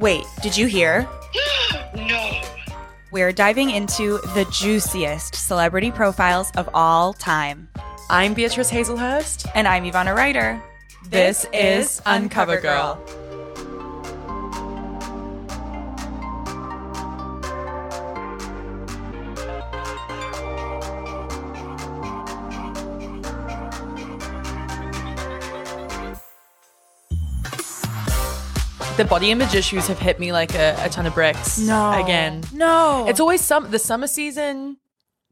Wait, did you hear? no. We're diving into the juiciest celebrity profiles of all time. I'm Beatrice Hazlehurst. And I'm Ivana Ryder. This, is Uncover Girl. The body image issues have hit me like a, a ton of bricks. No. Again. No. It's always some the summer season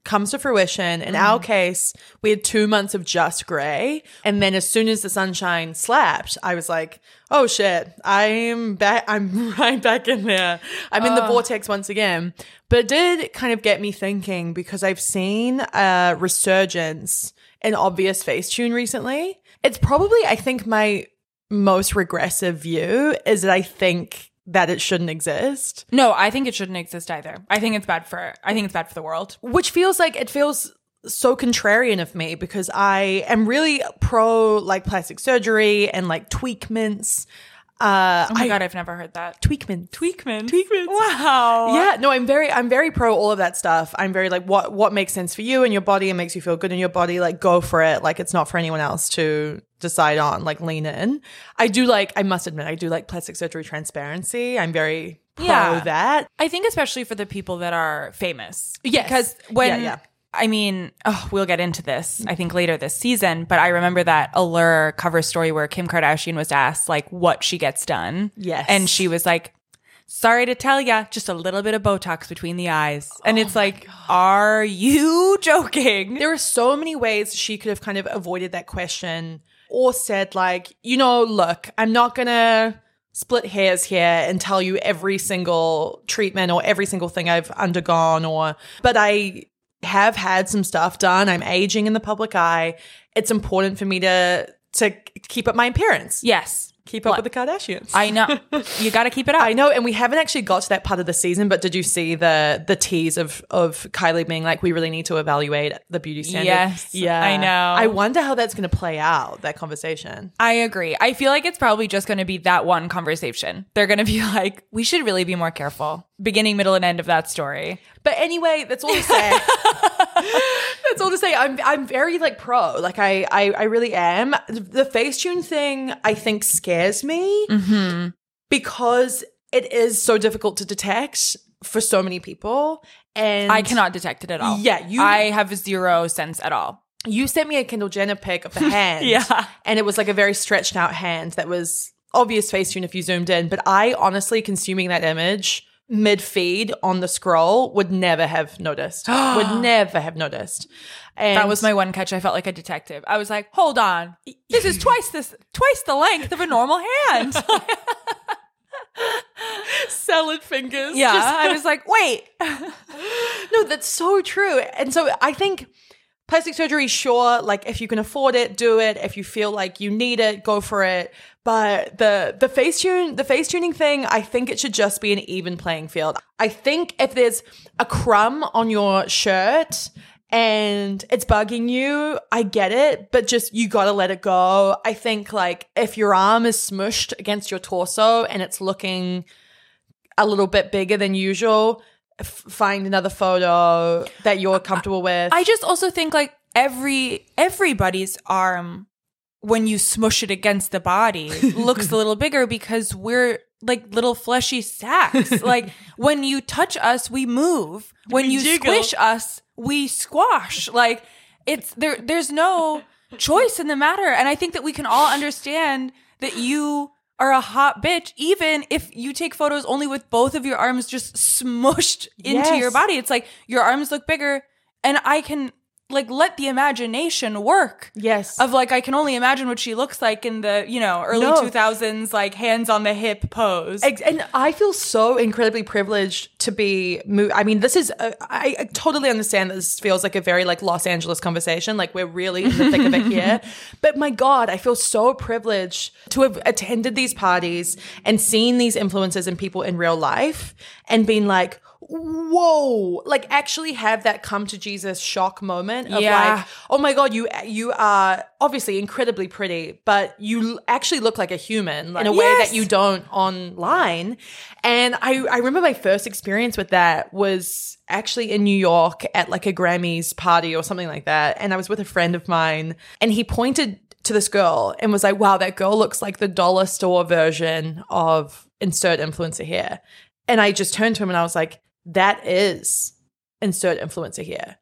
comes to fruition. In Mm. our case, we had two months of just grey. And then as soon as the sunshine slapped, I was like, oh shit, I'm back I'm right back in there. I'm in the vortex once again. But it did kind of get me thinking because I've seen a resurgence in obvious Facetune recently. It's probably, I think, my most regressive view is that I think that it shouldn't exist. no, I think it shouldn't exist either. I think it's bad for I think it's bad for the world. which feels like it feels so contrarian of me because I am really pro like plastic surgery and like tweakments. Uh, Oh my I- god, I've never heard that. tweakment, Tweakman. tweakments. Wow. Yeah, no, I'm very, I'm very pro all of that stuff. I'm very like, what, what makes sense for you and your body and makes you feel good in your body. Like, go for it. Like, it's not for anyone else to decide on. Like, lean in. I do like, I must admit, I do like plastic surgery transparency. I'm very pro Yeah. that. I think especially for the people that are famous. Yes. Because when Yeah, yeah. I mean, oh, we'll get into this, I think later this season, but I remember that Allure cover story where Kim Kardashian was asked like what she gets done. Yes. And she was like, Sorry to tell ya, just a little bit of Botox between the eyes. And oh it's like, are you joking? There are so many ways she could have kind of avoided that question or said, like, you know, look, I'm not going to split hairs here and tell you every single treatment or every single thing I've undergone or, but I have had some stuff done. I'm aging in the public eye. It's important for me to, to keep up my appearance. yes. Keep up with the Kardashians. I know. you got to keep it up. I know, and we haven't actually got to that part of the season. But did you see the the tease of of Kylie being like, "We really need to evaluate the beauty standard"? Yes, yeah, I know. I wonder how that's going to play out. That conversation. I agree. I feel like it's probably just going to be that one conversation. They're going to be like, we should really be more careful. Beginning, middle, and end of that story. But anyway, that's all to say. that's all to say. I'm I'm very like pro. Like I I, I really am. The Facetune thing I think scares me mm-hmm. because it is so difficult to detect for so many people. And I cannot detect it at all. Yeah, you- I have zero sense at all. you sent me a Kendall Jenner pic of the hand. Yeah. And it was like a very stretched out hand that was obvious Facetune if you zoomed in. But I honestly, consuming that image mid feed on the scroll, would never have noticed. would never have noticed. And That was my one catch. I felt like a detective. I was like, hold on, this is twice this, twice the length of a normal hand. salad fingers. yeah, Just- I was like, wait, no, that's so true. And so I think plastic surgery, sure, like if you can afford it, do it. If you feel like you need it, go for it. But the the face tune the face tuning thing, I think it should just be an even playing field. I think if there's a crumb on your shirt and it's bugging you, I get it, but just you gotta let it go. I think like if your arm is smushed against your torso and it's looking a little bit bigger than usual, f- find another photo that you're comfortable with. I just also think like every everybody's arm when you smush it against the body looks a little bigger because we're like little fleshy sacks. like when you touch us, we move. When We you jiggle. squish us, we squash. Like it's there there's no choice in the matter. And I think that we can all understand that you are a hot bitch, even if you take photos only with both of your arms just smushed into Yes. your body. It's like your arms look bigger, and I can like let the imagination work. yes. Of like, I can only imagine what she looks like in the you know early No. two thousands like hands on the hip pose. And I feel so incredibly privileged to be. Mo- I mean, this is. Uh, I, I totally understand that this feels like a very like Los Angeles conversation. Like we're really in the thick of it here. But my God, I feel so privileged to have attended these parties and seen these influences and people in real life and been like, whoa. Like actually have that come to jesus shock moment of Yeah. like oh my god you you are obviously incredibly pretty but you actually look like a human in a way that you don't online. And i i remember my first experience with that was actually in new york at like a grammys party or something like that. And i was with a friend of mine and he pointed to this girl and was like wow that girl looks like the dollar store version of insert influencer here. And I just turned to him and I was like, that is insert influencer here.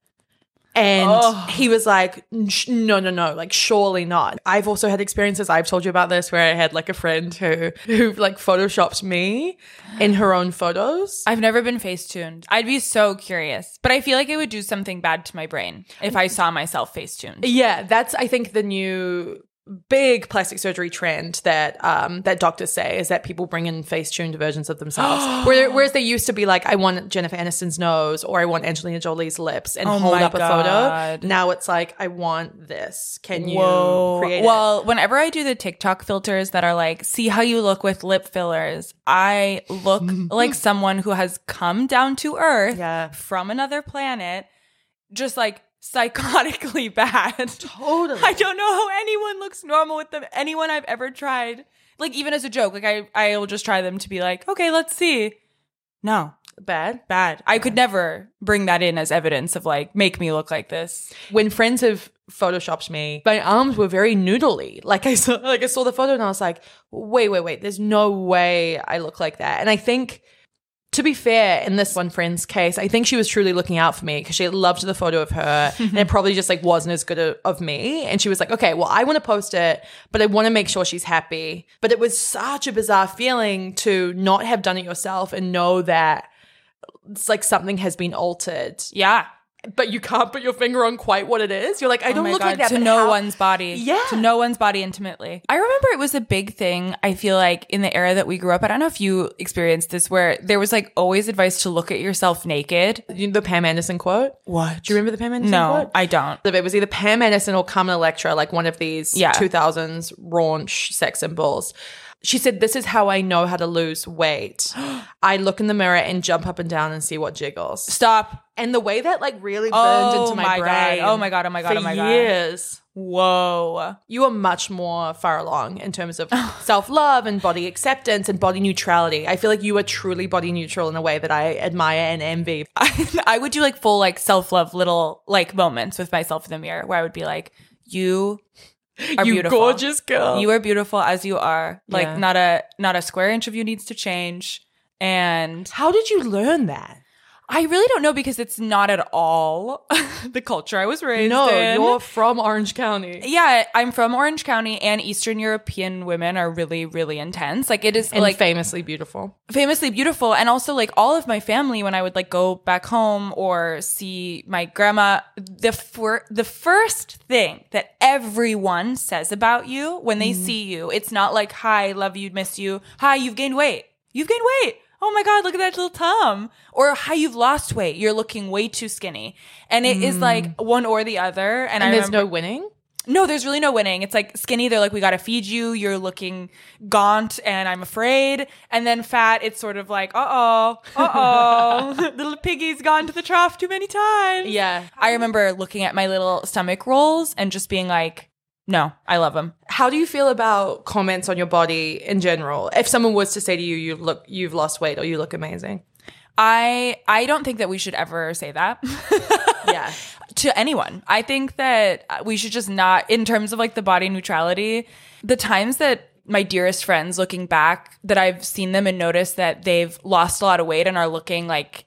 And Oh. he was like, no, no, no, like surely not. I've also had experiences. I've told you about this where I had like a friend who, who like photoshopped me in her own photos. I've never been face tuned. I'd be so curious, but I feel like it would do something bad to my brain if I saw myself face tuned. Yeah, that's I think the new big plastic surgery trend that um that doctors say is that people bring in face tuned versions of themselves. Whereas they used to be like, I want Jennifer Aniston's nose or I want Angelina Jolie's lips and Oh hold up a photo. Now it's like, I want this. Can you Whoa. create it? well, whenever I do the TikTok filters that are like, see how you look with lip fillers, I look like someone who has come down to earth Yeah. from another planet, just like psychotically bad. Totally. I don't know how anyone looks normal with them. Anyone I've ever tried, like even as a joke, like I, I will just try them to be like, okay, let's see. No, Bad. bad. I could never bring that in as evidence of like, make me look like this. When friends have photoshopped me, my arms were very noodly. Like I saw, like I saw the photo and I was like, wait, wait, wait. There's no way I look like that. And I think, to be fair, in this one friend's case, I think she was truly looking out for me because she loved the photo of her, and it probably just like wasn't as good of, of me. And she was like, okay, well, I want to post it, but I want to make sure she's happy. But it was such a bizarre feeling to not have done it yourself and know that it's like something has been altered Yeah. But you can't put your finger on quite what it is. You're like, I Oh don't my look God, like that. to no how- one's body. Yeah. To no one's body intimately. I remember it was a big thing, I feel like, in the era that we grew up. I don't know if you experienced this where there was like always advice to look at yourself naked. You know the Pam Anderson quote. What? Do you remember the Pam Anderson No, quote? I don't. It was either Pam Anderson or Carmen Electra, like one of these Yeah. 2000s raunch sex symbols. She said, This is how I know how to lose weight. I look in the mirror and jump up and down and see what jiggles. Stop. And the way that like really burned Oh into my, my brain. God. Oh my God. Oh my God. For Oh my God. years. Whoa. You are much more far along in terms of self love and body acceptance and body neutrality. I feel like you are truly body neutral in a way that I admire and envy. I, I would do like full like self love little like moments with myself in the mirror where I would be like, you are you beautiful. gorgeous girl. You are beautiful as you are. Like Yeah. not a not a square inch of you needs to change. And How did you learn that? I really don't know because it's not at all the culture I was raised in. No, in. you're from Orange County. yeah, I'm from Orange County, and Eastern European women are really, really intense. Like it is And like famously beautiful. famously beautiful and also like all of my family when i would like go back home or see my grandma the fir- the first thing that everyone says about you when they mm-hmm. see you it's not like hi love you miss you hi you've gained weight you've gained weight oh my god look at that little tum or how you've lost weight you're looking way too skinny and it is like one or the other and, And there's remember- no winning? no, there's really no winning. It's like skinny, they're like, we gotta feed you. You're looking gaunt and I'm afraid. And then fat, it's sort of like, uh oh, uh oh, little piggy's gone to the trough too many times. Yeah. I remember looking at my little stomach rolls and just being like, no, I love them. How do you feel about comments on your body in general? If someone was to say to you, you look, you've lost weight or you look amazing. I I don't think that we should ever say that. Yeah. to anyone. I think that we should just not, in terms of like the body neutrality, the times that my dearest friends looking back that I've seen them and noticed that they've lost a lot of weight and are looking like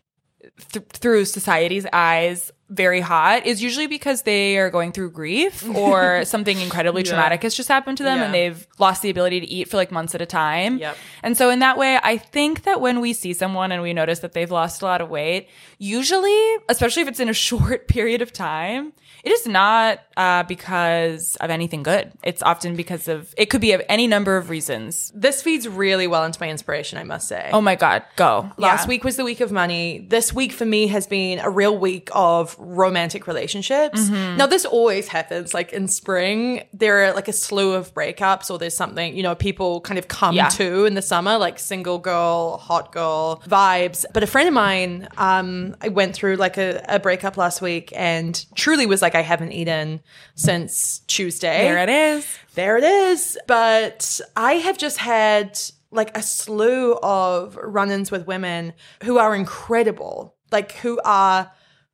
th- through society's eyes very hot is usually because they are going through grief or something incredibly traumatic has just happened to them Yeah. and they've lost the ability to eat for like months at a time. Yep. And so in that way, I think that when we see someone and we notice that they've lost a lot of weight, usually, especially if it's in a short period of time, it is not uh, because of anything good. It's often because of, it could be of any number of reasons. This feeds really well into my inspiration, I must say. Oh my God, go. Last Yeah. week was the week of money. This week for me has been a real week of romantic relationships. Mm-hmm. Now, this always happens. Like in spring, there are like a slew of breakups, or there's something, you know, people kind of come Yeah. to in the summer, like single girl, hot girl vibes. But a friend of mine, um, I went through like a, a breakup last week and truly was like, I haven't eaten since Tuesday. There it is. There it is. But I have just had like a slew of run ins with women who are incredible, like who are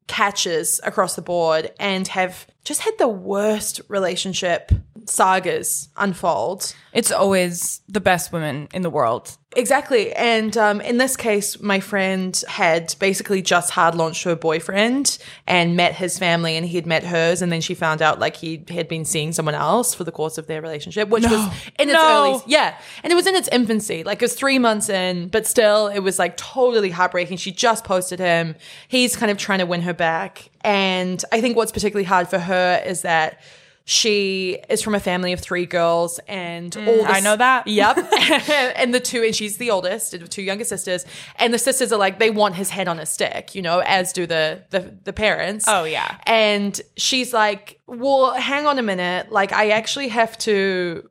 catches across the board and have just had the worst relationship sagas unfold. It's always the best women in the world. Exactly. And um, in this case, my friend had basically just hard launched her boyfriend and met his family and he'd met hers. And then she found out like he had been seeing someone else for the course of their relationship, which was in its No. early, yeah. And it was in its infancy. Like it was three months in, but still it was like totally heartbreaking. She just posted him. He's kind of trying to win her back. And I think what's particularly hard for her is that she is from a family of three girls and all the Mm, I know that. Yep. and the two, and she's the oldest, and the two younger sisters. And the sisters are like, they want his head on a stick, you know, as do the the, the parents. Oh, yeah. And she's like, well, hang on a minute. Like, I actually have to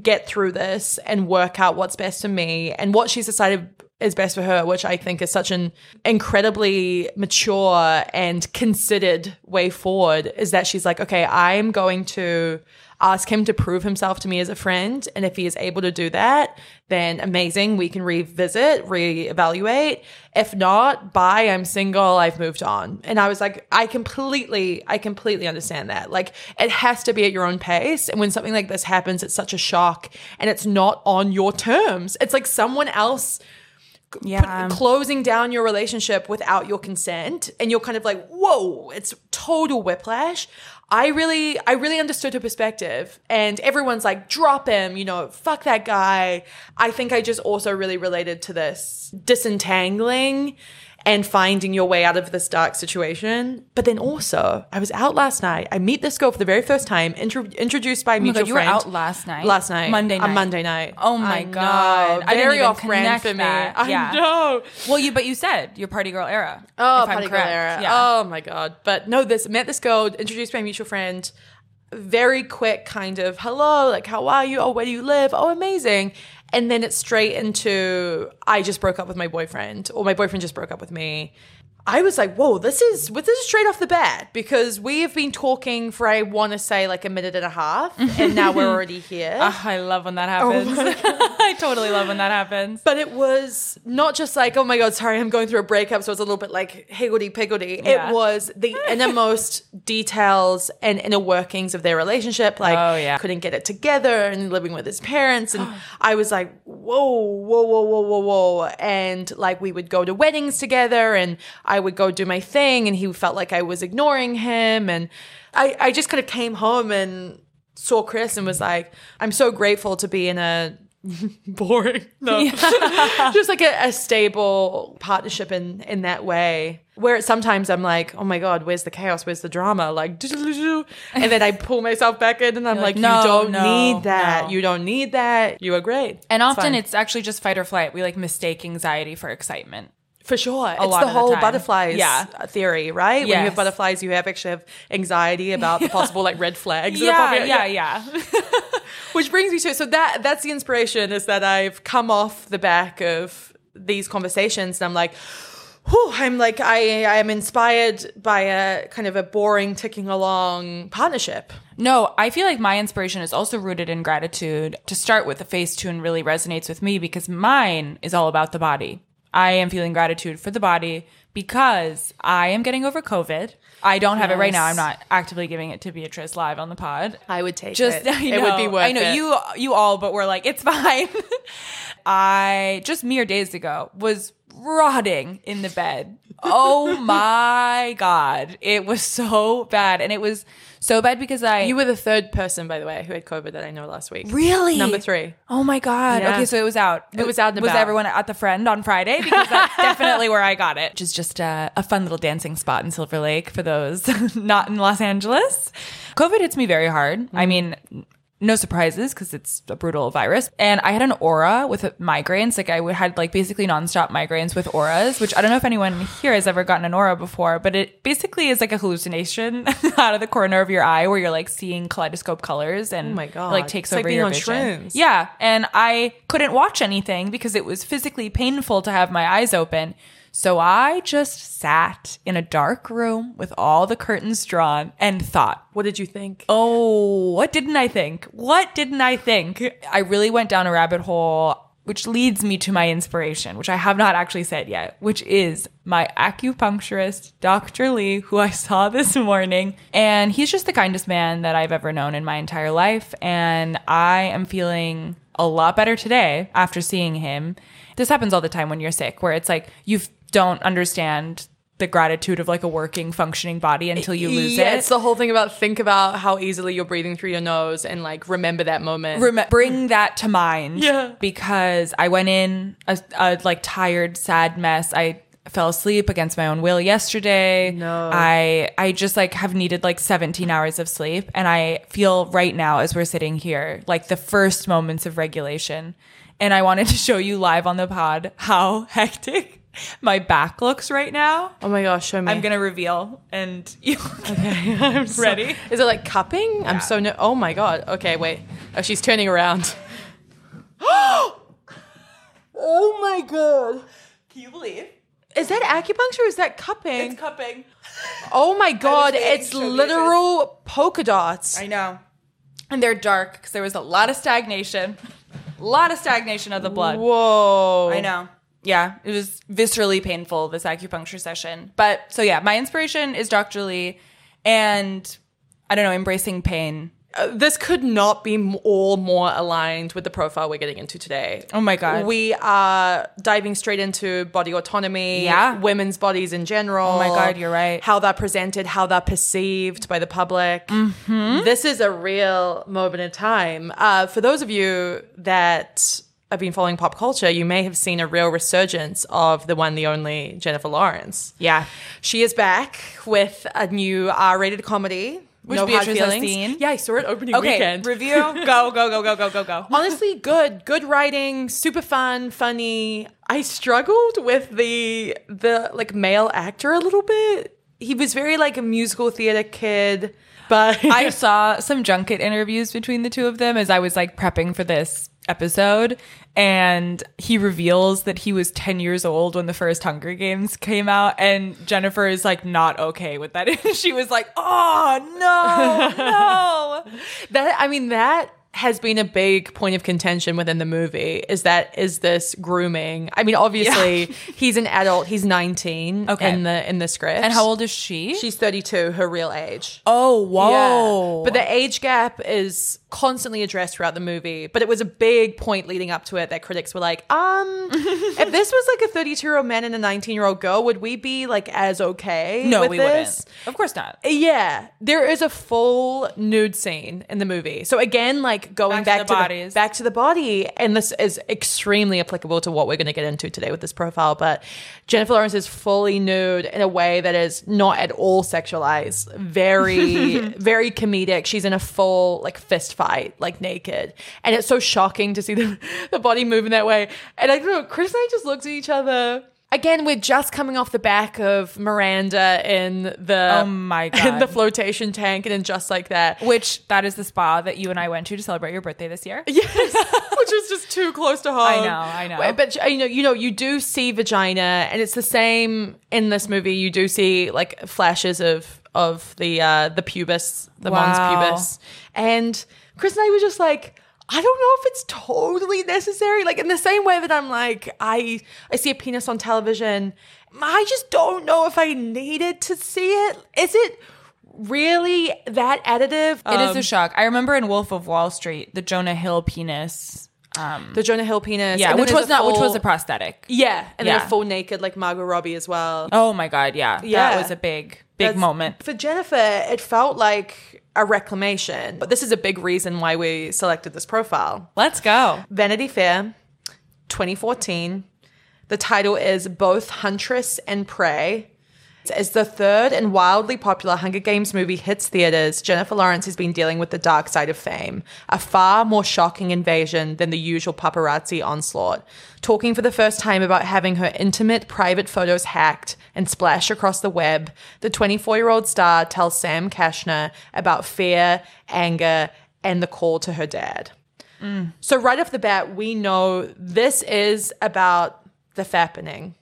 get through this and work out what's best for me and what she's decided is best for her, which I think is such an incredibly mature and considered way forward, is that she's like, okay, I'm going to ask him to prove himself to me as a friend. And if he is able to do that, then amazing. We can revisit, reevaluate. If not, bye, I'm single, I've moved on. And I was like, I completely, I completely understand that. Like, it has to be at your own pace. And when something like this happens, it's such a shock and it's not on your terms. It's like someone else Yeah. closing down your relationship without your consent and you're kind of like whoa it's total whiplash i really i really understood her perspective and everyone's like drop him you know fuck that guy i think i just also really related to this disentangling and finding your way out of this dark situation but then also i was out last night i meet this girl for the very first time intro- introduced by a Oh my mutual God, you were friend out last night. last night Monday night. on monday night Oh my I know. God. I didn't very even off brand for me that. i Yeah. know Well, you but you said your party girl era. Oh, if I'm party girl era. Yeah. Oh my god. But no, this met this girl introduced by a mutual friend. Very quick kind of hello, like how are you? Oh, where do you live? Oh, amazing. And then it's straight into I just broke up with my boyfriend, or my boyfriend just broke up with me. I was like, whoa, this is this is straight off the bat because we have been talking for I want to say like a minute and a half, and now we're already here. Ah, I love when that happens. I totally love when that happens. But it was not just like, oh my God, sorry, I'm going through a breakup. So it's a little bit like higgledy piggledy. Yeah. It was the innermost details and inner workings of their relationship. Like, Oh, yeah. couldn't get it together and living with his parents. And I was like, whoa, whoa, whoa, whoa, whoa, whoa. And like, we would go to weddings together and I would go do my thing. And he felt like I was ignoring him. And I, I just kind of came home and saw Chris and was like, I'm so grateful to be in a boring. No. Just like a, a stable partnership in in that way. Where sometimes I'm like, oh my god, where's the chaos? Where's the drama? Like, and then I pull myself back in, and I'm like, like, no, you don't no, need that. no. You don't need that. You are great. And often it's actually just fight or flight. We like mistake anxiety for excitement. For sure. it's lot the the whole time. butterflies Yeah. theory, right? When you have butterflies, you have actually have anxiety about the possible like red flags. are Yeah, yeah, yeah. Which brings me to so that that's the inspiration is that I've come off the back of these conversations and I'm like, whew, I'm like I I am inspired by a kind of a boring ticking along partnership. No, I feel like my inspiration is also rooted in gratitude. To start with, the face tune really resonates with me because mine is all about the body. I am feeling gratitude for the body because I am getting over COVID. I don't have it right now. I'm not actively giving it to Beatrice live on the pod. I would take just it. I it would be worth I know it. you you all, but we're like it's fine. I just mere days ago was rotting in the bed. Oh my god, it was so bad, and it was so bad because I You were the third person, by the way, who had COVID that I know last week. really Number three. Oh my god. Yeah. Okay, so it was out. It was out and Was about. everyone at the friend on Friday? Because that's definitely where I got it. Which is just a, a fun little dancing spot in Silver Lake for those not in Los Angeles. COVID hits me very hard. Mm-hmm. I mean, no surprises because it's a brutal virus. And I had an aura with migraines. Like I had like basically nonstop migraines with auras, which I don't know if anyone here has ever gotten an aura before, but it basically is like a hallucination out of the corner of your eye where you're like seeing kaleidoscope colors and Oh my God. like takes It's like over being your on vision. shrooms. Yeah, and I couldn't watch anything because it was physically painful to have my eyes open. So I just sat in a dark room with all the curtains drawn and thought, What did you think? Oh, what didn't I think? What didn't I think? I really went down a rabbit hole, which leads me to my inspiration, which I have not actually said yet, which is my acupuncturist, Dr. Lee, who I saw this morning. And he's just the kindest man that I've ever known in my entire life. And I am feeling a lot better today after seeing him. This happens all the time when you're sick, where it's like you don't understand the gratitude of like a working, functioning body until you lose yeah, it. it's the whole thing about think about how easily you're breathing through your nose and like remember that moment. Rem- bring that to mind. Yeah. Because I went in a, a like tired, sad mess. I fell asleep against my own will yesterday. No. I I just like have needed like 17 hours of sleep and I feel right now as we're sitting here like the first moments of regulation. And I wanted to show you live on the pod how hectic my back looks right now. oh my gosh, show me. I'm to reveal and you Okay, I'm so- Ready? Is it like cupping? I'm so no. Oh my god. Okay, wait. Oh, she's turning around. oh my god. Can you believe? Is that acupuncture? Or is that cupping? It's cupping. oh my god! It's literal polka dots. I know. And they're dark because there was a lot of stagnation. A lot of stagnation of the blood. Whoa! I know. Yeah, it was viscerally painful, this acupuncture session. But so, yeah, my inspiration is Dr. Lee and I don't know, embracing pain. Uh, this could not be m- all more aligned with the profile we're getting into today. Oh my God. We are diving straight into body autonomy, Yeah. women's bodies in general. Oh my God, you're right. How they're presented, how they're perceived by the public. Mm-hmm. This is a real moment in time. Uh, for those of you that have been following pop culture, you may have seen a real resurgence of the one, the only Jennifer Lawrence. Yeah. She is back with a new R-rated comedy. Which no hard Beatrice has seen. Yeah, I saw it opening Okay, weekend. review. Go, go, go, go, go, go, go. Honestly, good. Good writing, super fun, funny. I struggled with the the like male actor a little bit. He was very like a musical theater kid, but I saw some junket interviews between the two of them as I was like prepping for this episode. And he reveals that he was 10 years old when the first Hunger Games came out. And Jennifer is like not okay with that. she was like, oh, no, no. that I mean that has been a big point of contention within the movie is that is this grooming i mean obviously he's an adult he's 19 Okay. in the in the script And how old is she? she's 32 her real age oh, whoa. Yeah. But the age gap is constantly addressed throughout the movie. But it was a big point leading up to it that critics were like, um, if this was like a 32 year old man and a 19 year old girl, would we be like as okay? no, we this? wouldn't. Of course not. Yeah, there is a full nude scene in the movie. So again, like going Back to back, the to, bodies. back to the body, and this is extremely applicable to what we're going to get into today with this profile. But Jennifer Lawrence is fully nude in a way that is not at all sexualized. Very, very comedic. She's in a full like fist fight, like naked, and it's so shocking to see the the body moving that way. And I don't know, Chris and I just looked at each other. Again, we're just coming off the back of Miranda in the Oh my in the flotation tank, and then just like that. Which that is the spa that you and I went to to celebrate your birthday this year. Yes, which is just too close to home. I know, I know. But you know, you know, you do see vagina, and it's the same in this movie. You do see like flashes of of the uh the pubis, the mons Wow. pubis, and Chris and I were just like. I don't know if it's totally necessary. Like in the same way that I'm like, I I see a penis on television. I just don't know if I needed to see it. Is it really that additive? It is Um, a shock. I remember in Wolf of Wall Street, the Jonah Hill penis. Um, the Jonah Hill penis. yeah, which was not, which was a prosthetic. Yeah, and then Yeah. a full naked like Margot Robbie as well. Oh my god, yeah, Yeah. that was a big, big That's- moment. for Jennifer. It felt like a reclamation, but this is a big reason why we selected this profile. Let's go. Vanity Fair, 2014. The title is Both Huntress and Prey. As the third and wildly popular Hunger Games movie hits theaters, Jennifer Lawrence has been dealing with the dark side of fame, a far more shocking invasion than the usual paparazzi onslaught. Talking for the first time about having her intimate private photos hacked and splashed across the web, the 24 year old star tells Sam Kashner about fear, anger, and the call to her dad. Mm. So, right off the bat, we know this is about the fappening.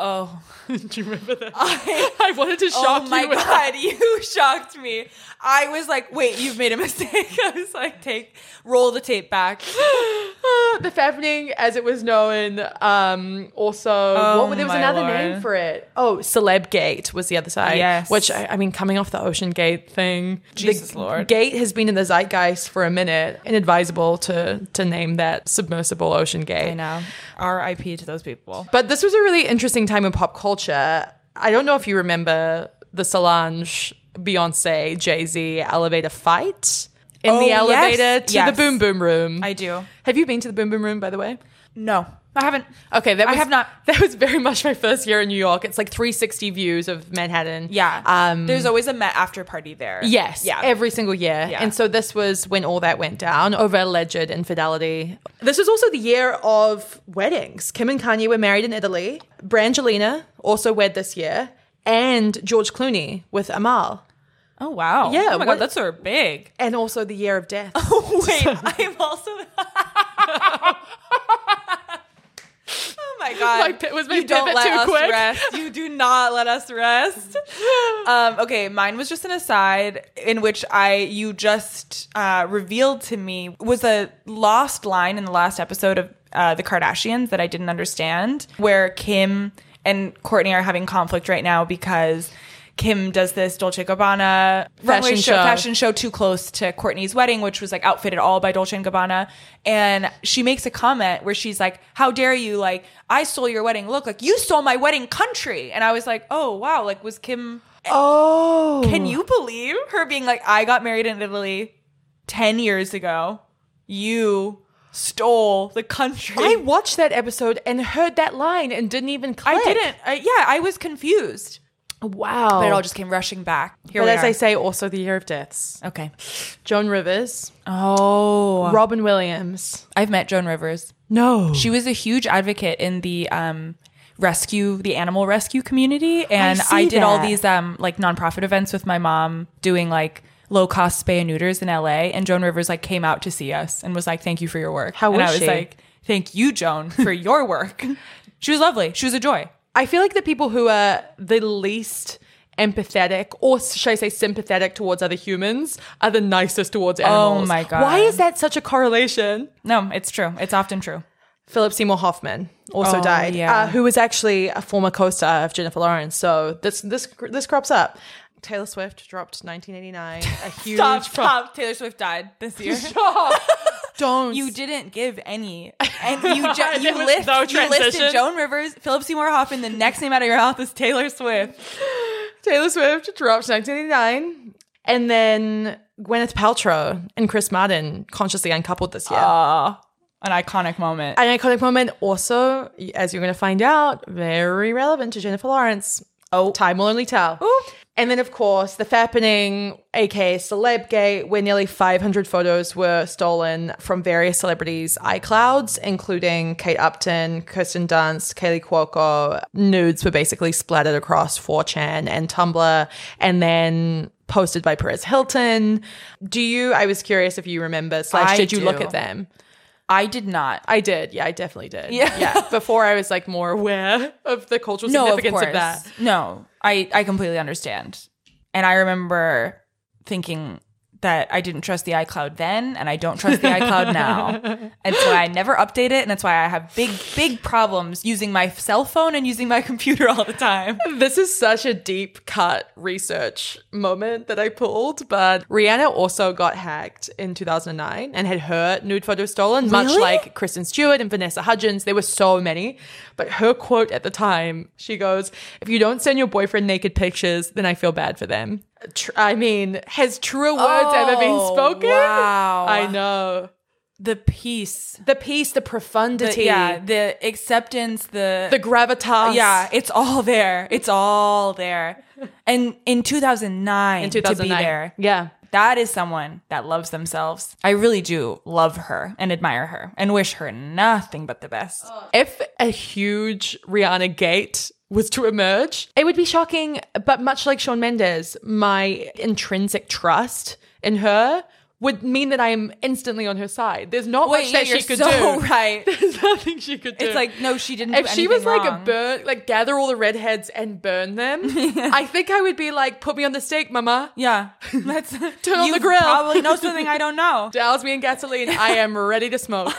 Oh, Do you remember that? I, I wanted to shock you. oh my you. with god, you shocked me. I was like, wait, you've made a mistake. I was like, take, roll the tape back. the fappening, as it was known. Um, also, Oh what, there was another lord. name for it. Oh, Celeb Gate was the other side. Yes. Which I, I mean, coming off the Ocean Gate thing, Jesus the Lord. Gate has been in the zeitgeist for a minute. Inadvisable to to name that submersible Ocean Gate. I know. R.I.P. to those people. But this was a really interesting time in pop culture. I don't know if you remember the Solange, Beyonce, Jay Z elevator fight in Oh, the yes. elevator to Yes. the Boom Boom Room. I do. Have you been to the Boom Boom Room, by the way? No, I haven't. Okay, that I was, have not. That was very much my first year in New York. It's like 360 views of Manhattan. Yeah. Um, There's always a Met after party there. Yes, Yeah. every single year. Yeah. And so this was when all that went down over alleged infidelity. This was also the year of weddings. Kim and Kanye were married in Italy. Brangelina also wed this year. And George Clooney with Amal. oh wow. Yeah, Oh my what- god, that's of big. And also the year of death. Oh wait, I'm also. My god! My was my you don't let too us quick? rest. You do not let us rest. um, okay, mine was just an aside in which I you just uh, revealed to me was a lost line in the last episode of uh, the Kardashians that I didn't understand, where Kim and Kourtney are having conflict right now because. Kim does this Dolce Gabbana runway Fashion show, show. fashion show too close to Kourtney's wedding, which was like outfitted all by Dolce and Gabbana. And she makes a comment where she's like, "How dare you? Like, I stole your wedding look. Like, you stole my wedding country." And I was like, "Oh wow! Like, was Kim? Oh. Can you believe her being like, I got married in Italy ten years ago. You stole the country. I watched that episode and heard that line and didn't even click. I didn't. I, yeah, I was confused, Wow. but it all just came rushing back. Here but as are. I say, also the year of deaths. okay. Joan Rivers, Oh, Robin Williams. I've met Joan Rivers. No. She was a huge advocate in the um, rescue, the animal rescue community, and see I, did all these um, like nonprofit events with my mom, doing like low cost spay and neuters in LA. And Joan Rivers like came out to see us and was like, "Thank you for your work." How and was I was she? like, "Thank you, Joan, for your work." she was lovely. She was a joy. I feel like the people who are the least empathetic, or should I say sympathetic towards other humans, are the nicest towards animals. Oh my God. Why is that such a correlation? No, it's true. It's often true. Philip Seymour Hoffman also Oh, died, yeah. uh, who was actually a former co-star of Jennifer Lawrence. So this this this crops up. Taylor Swift dropped 1989. A huge Stop, pro- stop. Taylor Swift died this year. Don't You didn't give any, and you ju- you, list, no you listed. Joan Rivers, Philip Seymour Hoffman. The next name out of your mouth is Taylor Swift. Taylor Swift dropped 1989, and then Gwyneth Paltrow and Chris Martin consciously uncoupled this year. Uh, an iconic moment. An iconic moment, also, as you're going to find out, very relevant to Jennifer Lawrence. Oh, time will only tell. And then, of course, the fappening, aka Celebgate, where nearly 500 photos were stolen from various celebrities' iClouds, including Kate Upton, Kirsten Dunst, Kaley Cuoco. Nudes were basically splattered across 4chan and Tumblr, and then posted by Perez Hilton. Do you? I was curious if you remember. Slash, I did you look at them? I did not. I did. Yeah, I definitely did. Yeah. Yeah. Before I was like more aware of the cultural no, significance course. of, that. No, I I completely understand, and I remember thinking that I didn't trust the iCloud then, and I don't trust the iCloud now, and so I never update it, and that's why I have big big problems using my cell phone and using my computer all the time. This is such a deep cut research moment that I pulled, but Rihanna also got hacked in 2009 and had her nude photos stolen, much like Kristen Stewart and Vanessa Hudgens. There were so many. But her quote at the time, she goes, If you don't send your boyfriend naked pictures, then I feel bad for them. I mean, has truer words ever been Oh, spoken? wow. I know. the peace, the peace, the the, profundity, yeah, the acceptance, the the gravitas. yeah, it's all there. It's all there. And in 2009, in 2009. to be there, Yeah. that is someone that loves themselves. I really do love her and admire her and wish her nothing but the best. If a huge Rihanna gate was to emerge, it would be shocking. But much like Shawn Mendes, my intrinsic trust in her would mean that I am instantly on her side. There's not much Wait, that she could so do. right. There's nothing she could do. It's like no, she didn't. if she was anything like a wrong. burn, like gather all the redheads and burn them, I think I would be like, put me on the stake, mama. Yeah, let's turn on the grill. Probably know something I don't know. Douse me in gasoline. I am ready to smoke.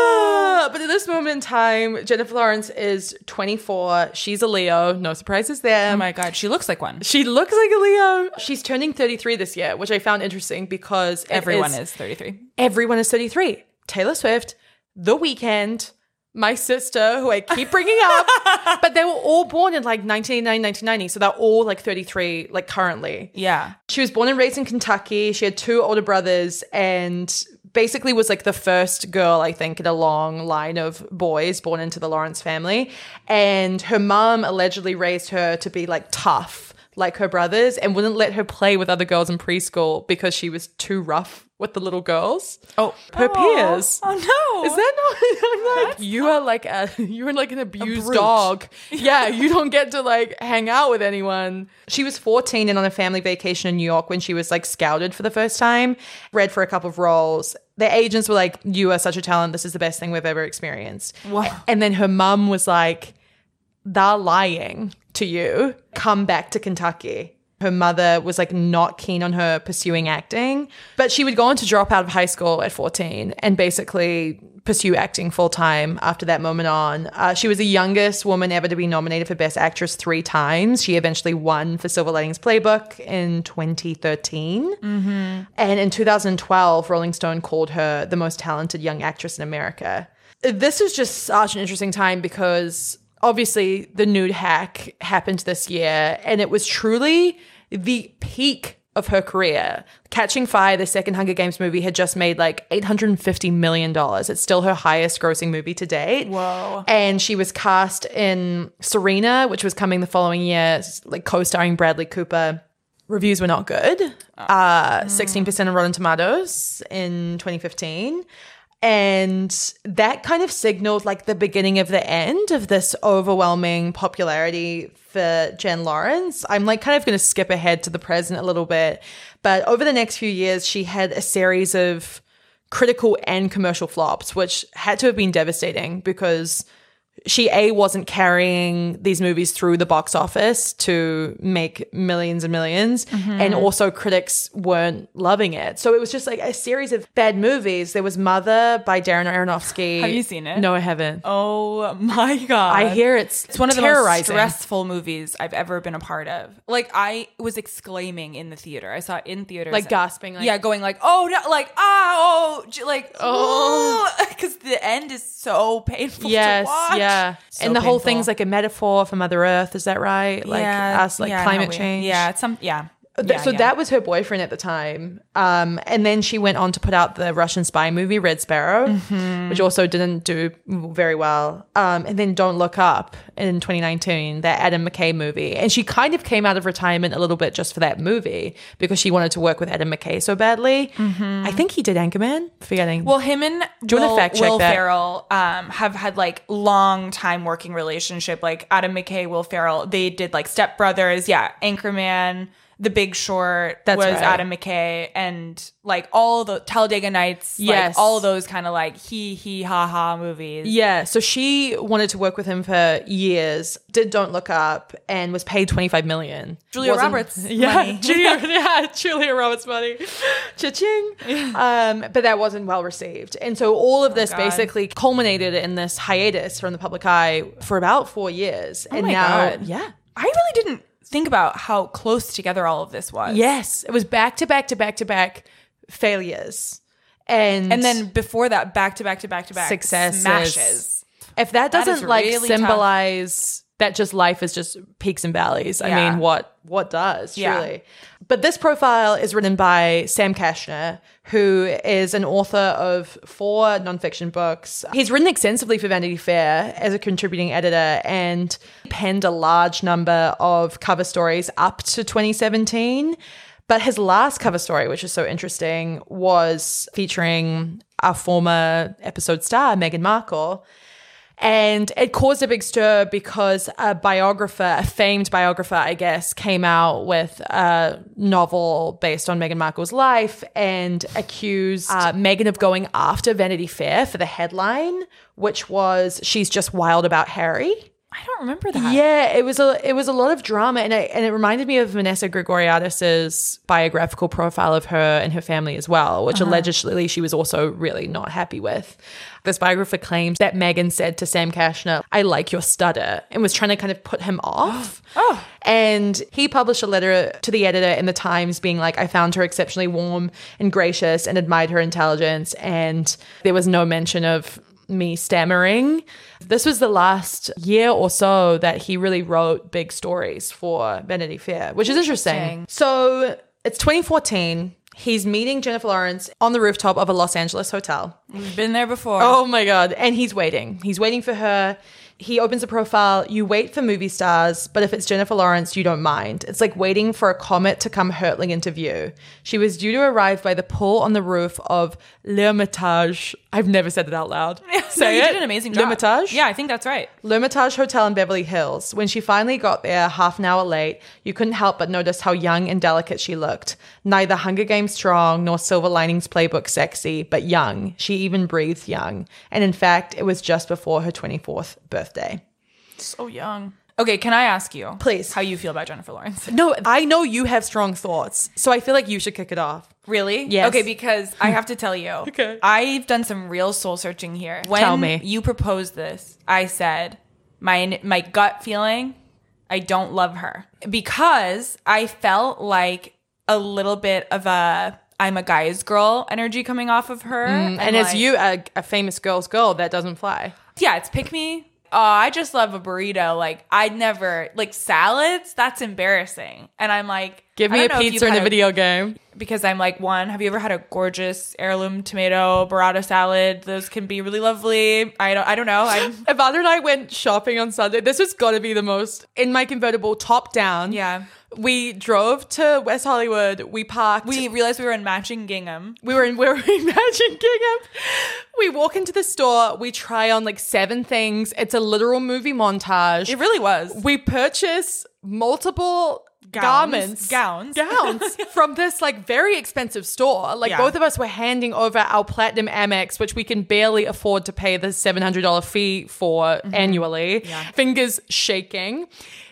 Ah, But at this moment in time, Jennifer Lawrence is 24. She's a Leo. No surprises there. Oh my god, she looks like one. she looks like a Leo. She's turning 33 this year, which I found interesting because Everyone is 33. Everyone is 33. Taylor Swift, The Weeknd, my sister, who I keep bringing up, but they were all born in like 1989, 1990. So they're all like 33, like currently. Yeah. She was born and raised in Kentucky. She had two older brothers and basically was like the first girl, I think, in a long line of boys born into the Lawrence family. And her mom allegedly raised her to be like tough, like her brothers, and wouldn't let her play with other girls in preschool because she was too rough with the little girls. Oh, Her Aw. peers. Oh no. Is that not? I'm like, you are like a you're like an abused brute. dog. Yeah, you don't get to like hang out with anyone. She was 14 and on a family vacation in New York when she was like scouted for the first time. Read for a couple of roles. The agents were like, "You are such a talent. This is the best thing we've ever experienced." Wow. And then her mum was like, "They're lying to you. Come back to Kentucky." Her mother was like not keen on her pursuing acting, but she would go on to drop out of high school at 14 and basically pursue acting full time after that moment on. Uh, she was the youngest woman ever to be nominated for Best Actress three times. She eventually won for Silver Linings Playbook in 2013. And in 2012, Rolling Stone called her the most talented young actress in America. This was just such an interesting time because obviously the nude hack happened this year and it was truly the peak of her career. Catching Fire, the second Hunger Games movie, had just made like $850 million. It's still her highest grossing movie to date. Whoa. And she was cast in Serena, which was coming the following year, like co starring Bradley Cooper. Reviews were not good. Uh, 16% on Rotten Tomatoes in 2015. And that kind of signaled like the beginning of the end of this overwhelming popularity for Jen Lawrence. I'm like kind of going to skip ahead to the present a little bit. But over the next few years, she had a series of critical and commercial flops, which had to have been devastating because she a wasn't carrying these movies through the box office to make millions and 1000000s and also critics weren't loving it so it was just like a series of bad movies there was mother by darren aronofsky Have you seen it? no i haven't Oh my god. i hear it's It's one of the most stressful movies I've ever been a part of. Like I was exclaiming in the theater. I saw it in theaters. like gasping like yeah, going like, oh no, like ah, oh, like Oh. oh, because the end is so painful. yes to watch. Yeah. So and the whole thing's like a metaphor for mother earth is that right? Like yeah, us like yeah, climate no, we- change. Yeah, it's some yeah. Yeah, so yeah. that was her boyfriend at the time. Um, and then she went on to put out the Russian spy movie Red Sparrow, Mm-hmm. which also didn't do very well. Um, and then Don't Look Up in 2019, that Adam McKay movie. And she kind of came out of retirement a little bit just for that movie because she wanted to work with Adam McKay so badly. I think he did Anchorman. Forgetting. Mm-hmm. Well, him and Do you Will, fact check Will that? Ferrell um, have had like long time working relationship. Like Adam McKay, Will Ferrell, they did like Step Brothers, yeah, Anchorman, The Big Short. That's was right. Adam McKay, and like all the Talladega Nights, Yes. like all those kind of like he he ha ha movies. Yeah, so she wanted to work with him for years. Did Don't Look Up and was paid twenty five million. Julia Wasn't- Roberts yeah, money. Julia, yeah, Julia Roberts money, cha-ching. Um, but that wasn't well received, and so all of this Oh, basically culminated in this hiatus from the public eye for about four years, and Oh my now, God. yeah. I really didn't think about how close together all of this was. Yes, it was back to back to back to back failures, and and then before that, back to back to back to back Successes. smashes. if that That doesn't like really tough. symbolize that just life is just peaks and valleys i mean what what does, Yeah. But this profile is written by Sam Kashner, who is an author of four nonfiction books. He's written extensively for Vanity Fair as a contributing editor and penned a large number of cover stories up to 2017. But his last cover story, which is so interesting, was featuring our former episode star, Meghan Markle. And it caused a big stir because a biographer, a famed biographer, I guess, came out with a novel based on Meghan Markle's life and accused uh, Meghan of going after Vanity Fair for the headline, which was "She's just wild about Harry." I don't remember that. Yeah, it was a it was a lot of drama, and it, and it reminded me of Vanessa Grigoriadis's biographical profile of her and her family as well, which uh-huh. allegedly she was also really not happy with. This biographer claims that Meghan said to Sam Kashner, "I like your stutter," and was trying to kind of put him off. Oh. And he published a letter to the editor in the Times being like, I found her exceptionally warm and gracious and admired her intelligence. And there was no mention of me stammering. This was the last year or so that he really wrote big stories for Vanity Fair, which is interesting. Interesting. So it's 2014. He's meeting Jennifer Lawrence on the rooftop of a Los Angeles hotel. We've been there before. Oh my God. And he's waiting. He's waiting for her. He opens a profile. You wait for movie stars, but if it's Jennifer Lawrence, you don't mind. It's like waiting for a comet to come hurtling into view. She was due to arrive by the pool on the roof of L'Ermitage. I've never said it out loud. no, Say you it. did an amazing job. L'Ermitage? Yeah, I think that's right. L'Ermitage Hotel in Beverly Hills. When she finally got there, half an hour late, you couldn't help but notice how young and delicate she looked. Neither Hunger Games strong nor Silver Linings Playbook sexy, but young. She even breathed young. And in fact, it was just before her 24th birthday. So young. Okay, can I ask you, Please. how you feel about Jennifer Lawrence? No, I know you have strong thoughts, so I feel like you should kick it off. Really? Yes. Okay, because I have to tell you. Okay. I've done some real soul searching here. When Tell me. you proposed this, I said my my gut feeling, I don't love her because I felt like a little bit of a I'm a guy's girl energy coming off of her. Mm, and, as like- you, a, a famous girl's girl, that doesn't fly. yeah, it's pick me. Oh, I just love a burrito. Like I'd never like salads. That's embarrassing. And I'm like, Give me a don't know if pizza in a video game. because I'm like, one, have you ever had a gorgeous heirloom tomato burrata salad? Those can be really lovely. I don't, I don't know. I'm, Evander and I went shopping on Sunday. This has got to be the most in my convertible, top down. yeah. We drove to West Hollywood. We parked. We realized we were in matching gingham. we were in we were in Magic Gingham. We walk into the store. We try on like seven things. It's a literal movie montage. It really was. we purchase multiple Gowns. garments, Gowns. gowns from this like very expensive store. Like Yeah. both of us were handing over our platinum Amex, which we can barely afford to pay the seven hundred dollar fee for Mm-hmm. annually. Fingers shaking.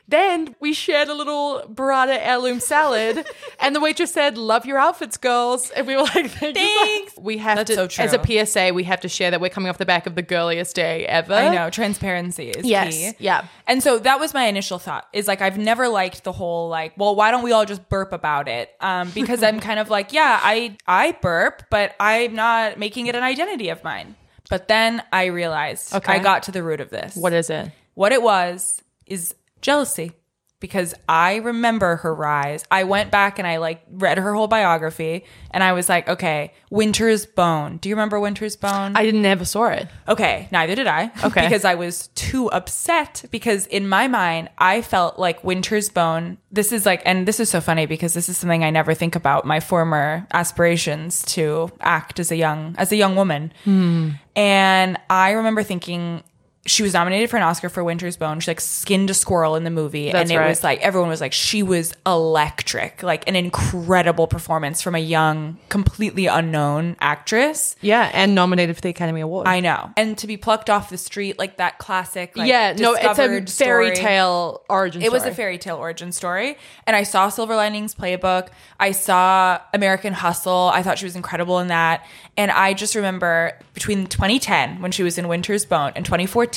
Then we shared a little burrata heirloom salad, and the waitress said, "Love your outfits, girls." And we were like, "Thank you." Thanks. We have That's to, so true. as a PSA, we have to share that we're coming off the back of the girliest day ever. I know transparency is Yes. key. Yeah. And so that was my initial thought is like, I've never liked the whole like, well, why don't we all just burp about it? Um, because I'm kind of like, yeah, I, I burp, but I'm not making it an identity of mine. But then I realized Okay. I got to the root of this. What is it? What it was is jealousy. Because I remember her rise. I went back and I like read her whole biography and I was like, okay, Winter's Bone. Do you remember Winter's Bone? I never saw it. Okay, neither did I. Okay. Because I was too upset because in my mind, I felt like Winter's Bone. This is like, and this is so funny because this is something I never think about my former aspirations to act as a young, as a young woman. Hmm. And I remember thinking, she was nominated for an Oscar for Winter's Bone. She like skinned a squirrel in the movie, That's and it right. was like everyone was like she was electric, like an incredible performance from a young, completely unknown actress. Yeah, and nominated for the Academy Award. I know. And to be plucked off the street like that classic like yeah, no, it's a fairy story. tale origin. It was a story. fairy tale origin story. And I saw Silver Linings Playbook. I saw American Hustle. I thought she was incredible in that. And I just remember between 2010 when she was in Winter's Bone and 2014,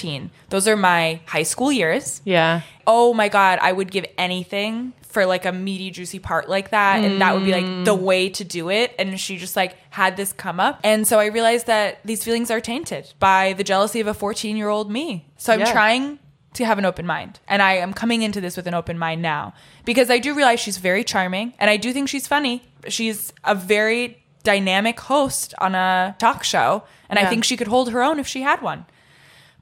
those are my high school years. Yeah. Oh my god, I would give anything for like a meaty juicy part like that and that would be like the mm. way to do it and she just like had this come up and so i realized that these feelings are tainted by the jealousy of a 14 year old me so i'm Yeah. trying to have an open mind. And I am coming into this with an open mind now because I do realize she's very charming and I do think she's funny. She's a very dynamic host on a talk show. And I think she could hold her own if she had one.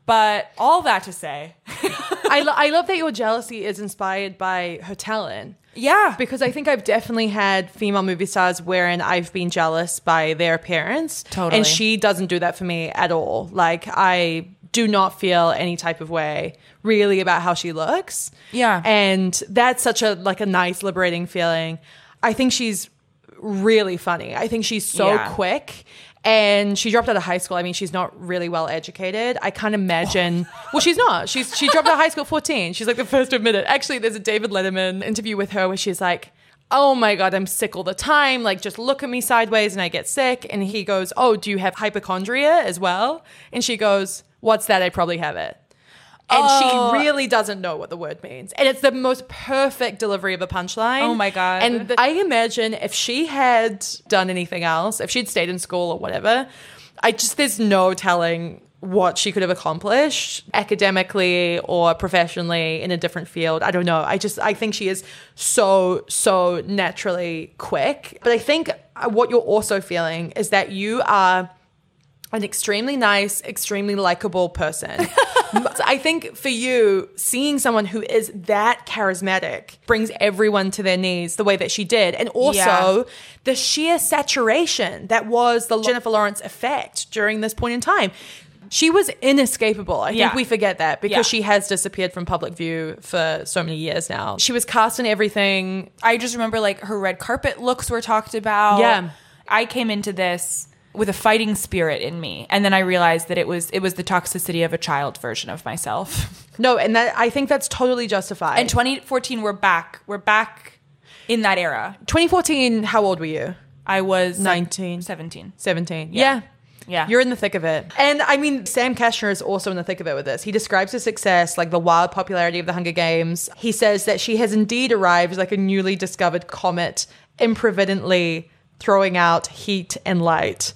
But all that to say, I, lo- I love that your jealousy is inspired by her talent. yeah. Because I think I've definitely had female movie stars wherein I've been jealous by their appearance. Totally. And she doesn't do that for me at all. Like, I do not feel any type of way really about how she looks. Yeah. And that's such a, like, a nice, liberating feeling. I think she's really funny. I think she's so Yeah. quick. And she dropped out of high school. I mean, she's not really well educated. I can't imagine. Well, she's not. She's she dropped out of high school at 14. She's like the first to admit it. Actually, there's a David Letterman interview with her where she's like, "Oh my god, I'm sick all the time. Like, just look at me sideways and I get sick." And he goes, "Oh, do you have hypochondria as well?" And she goes, "What's that? I probably have it." And Oh. she really doesn't know what the word means. And it's the most perfect delivery of a punchline. Oh my God. And th- I imagine if she had done anything else, if she'd stayed in school or whatever, I just, there's no telling what she could have accomplished academically or professionally in a different field. I don't know. I just, I think she is so, so naturally quick. But I think what you're also feeling is that you are an extremely nice, extremely likable person. I think for you, seeing someone who is that charismatic brings everyone to their knees the way that she did. And also Yeah. the sheer saturation that was the Jennifer Lawrence effect during this point in time. She was inescapable. I think Yeah. we forget that because Yeah. she has disappeared from public view for so many years now. She was cast in everything. I just remember like her red carpet looks were talked about. Yeah. I came into this with a fighting spirit in me, and then I realized that it was it was the toxicity of a child version of myself. No, and that I think that's totally justified. And 2014, we're back. We're back in that era. 2014, how old were you? I was like, 19. 17. 17. Yeah. Yeah. Yeah. You're in the thick of it. And I mean, Sam Kashner is also in the thick of it with this. He describes her success, like the wild popularity of the Hunger Games. He says that she has indeed arrived like a newly discovered comet, improvidently throwing out heat and light.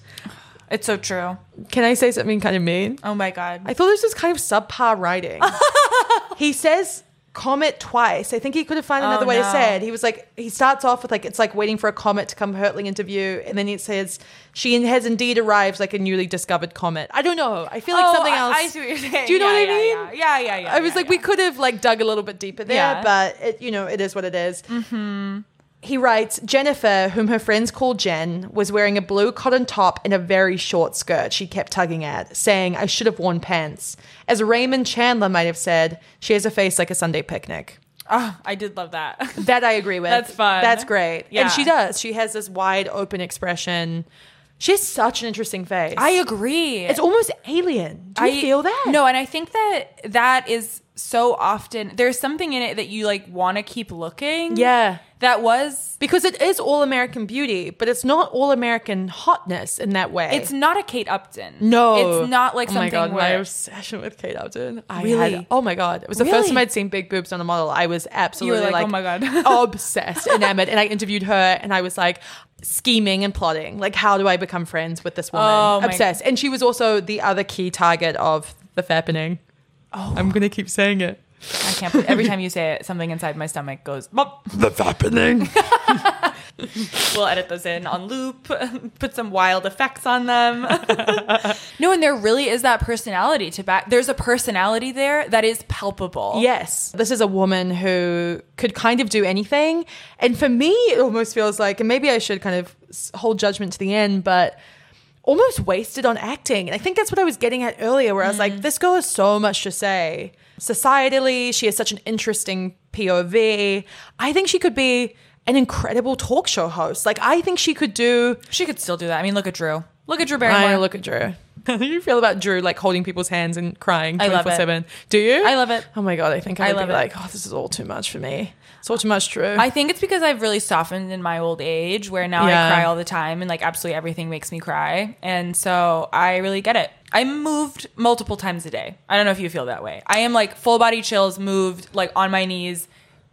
It's so true. Can I say something kind of mean? Oh my god. I thought this was kind of subpar writing. he says comet twice. I think he could have found another Oh, way to say it. He was like, he starts off with like, it's like waiting for a comet to come hurtling into view. And then he says, she has indeed arrived like a newly discovered comet. I don't know. I feel like Oh, something else. I see what you're saying. Do you know Yeah, what I yeah, mean? Yeah, yeah, yeah. yeah I was like, we could have like dug a little bit deeper there, Yeah. but it, you know, it is what it is. Mm-hmm. He writes Jennifer, whom her friends call Jen, was wearing a blue cotton top and a very short skirt she kept tugging at, saying, I should have worn pants. As Raymond Chandler might have said, she has a face like a Sunday picnic. Oh, I did love that. That I agree with. That's fun. That's great. Yeah. And she does. She has this wide open expression. She has such an interesting face. I agree. It's almost alien. Do you I feel that? No, and I think that that is so often there's something in it that you like want to keep looking. Yeah. That was Because it is all American beauty, but it's not all American hotness in that way. it's not a Kate Upton. No, It's not like oh something my god, my obsession with Kate Upton. I Really? had, oh my god, it was the Really? first time I'd seen big boobs on a model. I was absolutely like, like, oh my God. obsessed, enamored. And I interviewed her, and I was like scheming and plotting, like how do I become friends with this woman? Oh obsessed. And she was also the other key target of the fappening. Oh, I'm gonna keep saying it. I can't believe every time you say it, something inside my stomach goes bop. The fappening. We'll edit those in on loop, put some wild effects on them. no, and there really is that personality to back. There's a personality there that is palpable. Yes. This is a woman who could kind of do anything. And for me, it almost feels like, and maybe I should kind of hold judgment to the end, but almost wasted on acting. And I think that's what I was getting at earlier, where I was like, mm. this girl has so much to say. Societally, she has such an interesting POV. I think she could be an incredible talk show host. Like, I think she could do. She could still do that. I mean, look at Drew. Look at Drew I Barrymore. look at Drew. How do you feel about Drew like holding people's hands and crying I love it. 24 7? Do you? I love it. Oh my God, I think I, I would love be it. like, oh, this is all too much for me. It's all too much, true. I think it's because I've really softened in my old age where now Yeah. I cry all the time and like absolutely everything makes me cry. And so I really get it. I'm moved multiple times a day. I don't know if you feel that way. I am like full body chills, moved, like on my knees,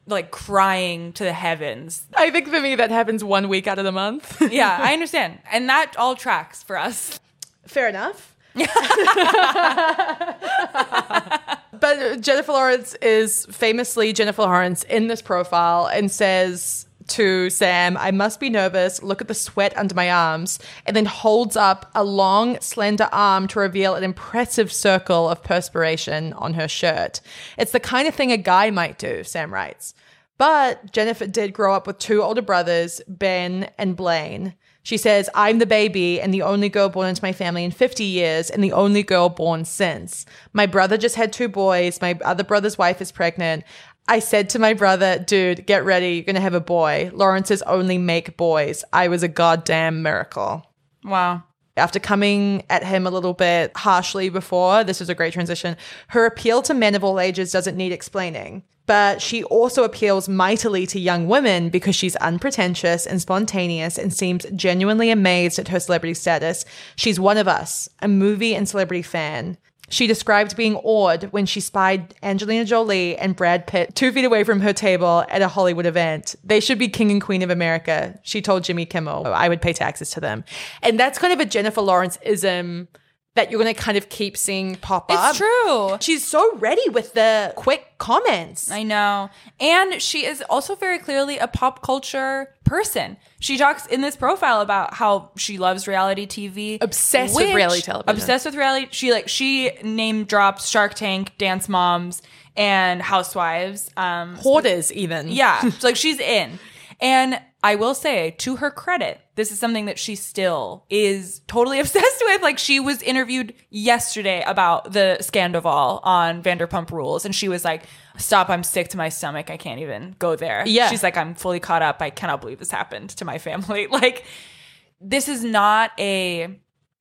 like crying to the heavens. I think for me that happens one week out of the month. Yeah, I understand. And that all tracks for us. Fair enough. but Jennifer Lawrence is famously Jennifer Lawrence in this profile and says to Sam, I must be nervous. Look at the sweat under my arms. And then holds up a long, slender arm to reveal an impressive circle of perspiration on her shirt. It's the kind of thing a guy might do, Sam writes. But Jennifer did grow up with two older brothers, Ben and Blaine. She says, I'm the baby and the only girl born into my family in 50 years and the only girl born since. My brother just had two boys. My other brother's wife is pregnant. I said to my brother, dude, get ready. You're going to have a boy. Lawrence's only make boys. I was a goddamn miracle. Wow. After coming at him a little bit harshly before, this was a great transition. Her appeal to men of all ages doesn't need explaining but she also appeals mightily to young women because she's unpretentious and spontaneous and seems genuinely amazed at her celebrity status. She's one of us, a movie and celebrity fan. She described being awed when she spied Angelina Jolie and Brad Pitt two feet away from her table at a Hollywood event. They should be king and queen of America. She told Jimmy Kimmel, I would pay taxes to them. And that's kind of a Jennifer Lawrence ism that you're going to kind of keep seeing pop up. It's true. She's so ready with the quick comments. I know. And she is also very clearly a pop culture person. She talks in this profile about how she loves reality TV. Obsessed with reality television. Obsessed with reality. She like she name drops Shark Tank, Dance Moms, and Housewives. Um Hoarders even. Yeah. so like she's in. And I will say, to her credit, this is something that she still is totally obsessed with. Like she was interviewed yesterday about the Scandoval on Vanderpump Rules, and she was like, "Stop! I'm sick to my stomach. I can't even go there." Yeah, she's like, "I'm fully caught up. I cannot believe this happened to my family." Like, this is not a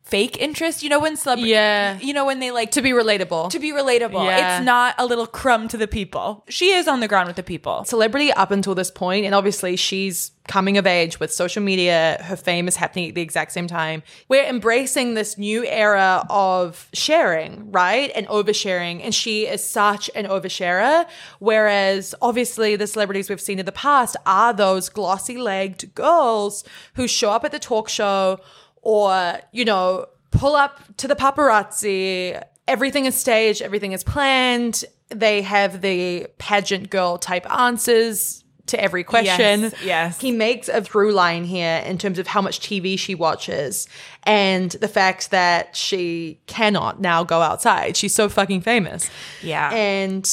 fake interest. You know when celebrity, yeah, you know when they like to be relatable, to be relatable. Yeah. It's not a little crumb to the people. She is on the ground with the people. Celebrity up until this point, and obviously she's coming of age with social media. Her fame is happening at the exact same time. We're embracing this new era of sharing, right, and oversharing, and she is such an oversharer. Whereas obviously the celebrities we've seen in the past are those glossy legged girls who show up at the talk show or, you know, pull up to the paparazzi. Everything is staged, everything is planned. They have the pageant girl type answers to every question. Yes, yes. He makes a through line here in terms of how much TV she watches and the fact that she cannot now go outside. She's so fucking famous. Yeah. And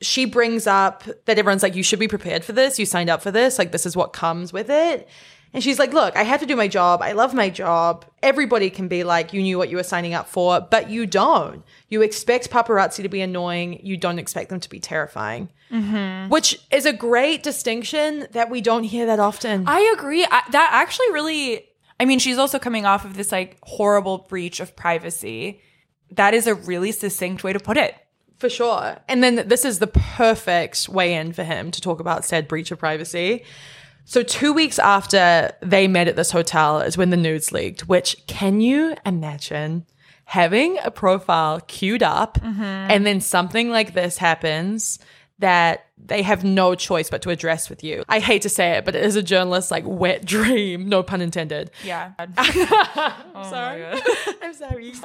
she brings up that everyone's like, you should be prepared for this. You signed up for this. Like, this is what comes with it. And she's like, Look, I have to do my job. I love my job. Everybody can be like, You knew what you were signing up for, but you don't. You expect paparazzi to be annoying. You don't expect them to be terrifying. Mm-hmm. Which is a great distinction that we don't hear that often. I agree. I, that actually really, I mean, she's also coming off of this like horrible breach of privacy. That is a really succinct way to put it. For sure. And then this is the perfect way in for him to talk about said breach of privacy. So, two weeks after they met at this hotel is when the nudes leaked, which can you imagine having a profile queued up mm-hmm. and then something like this happens that they have no choice but to address with you. I hate to say it, but it is a journalist's like wet dream, no pun intended. Yeah. I'm sorry. I'm sorry. Hits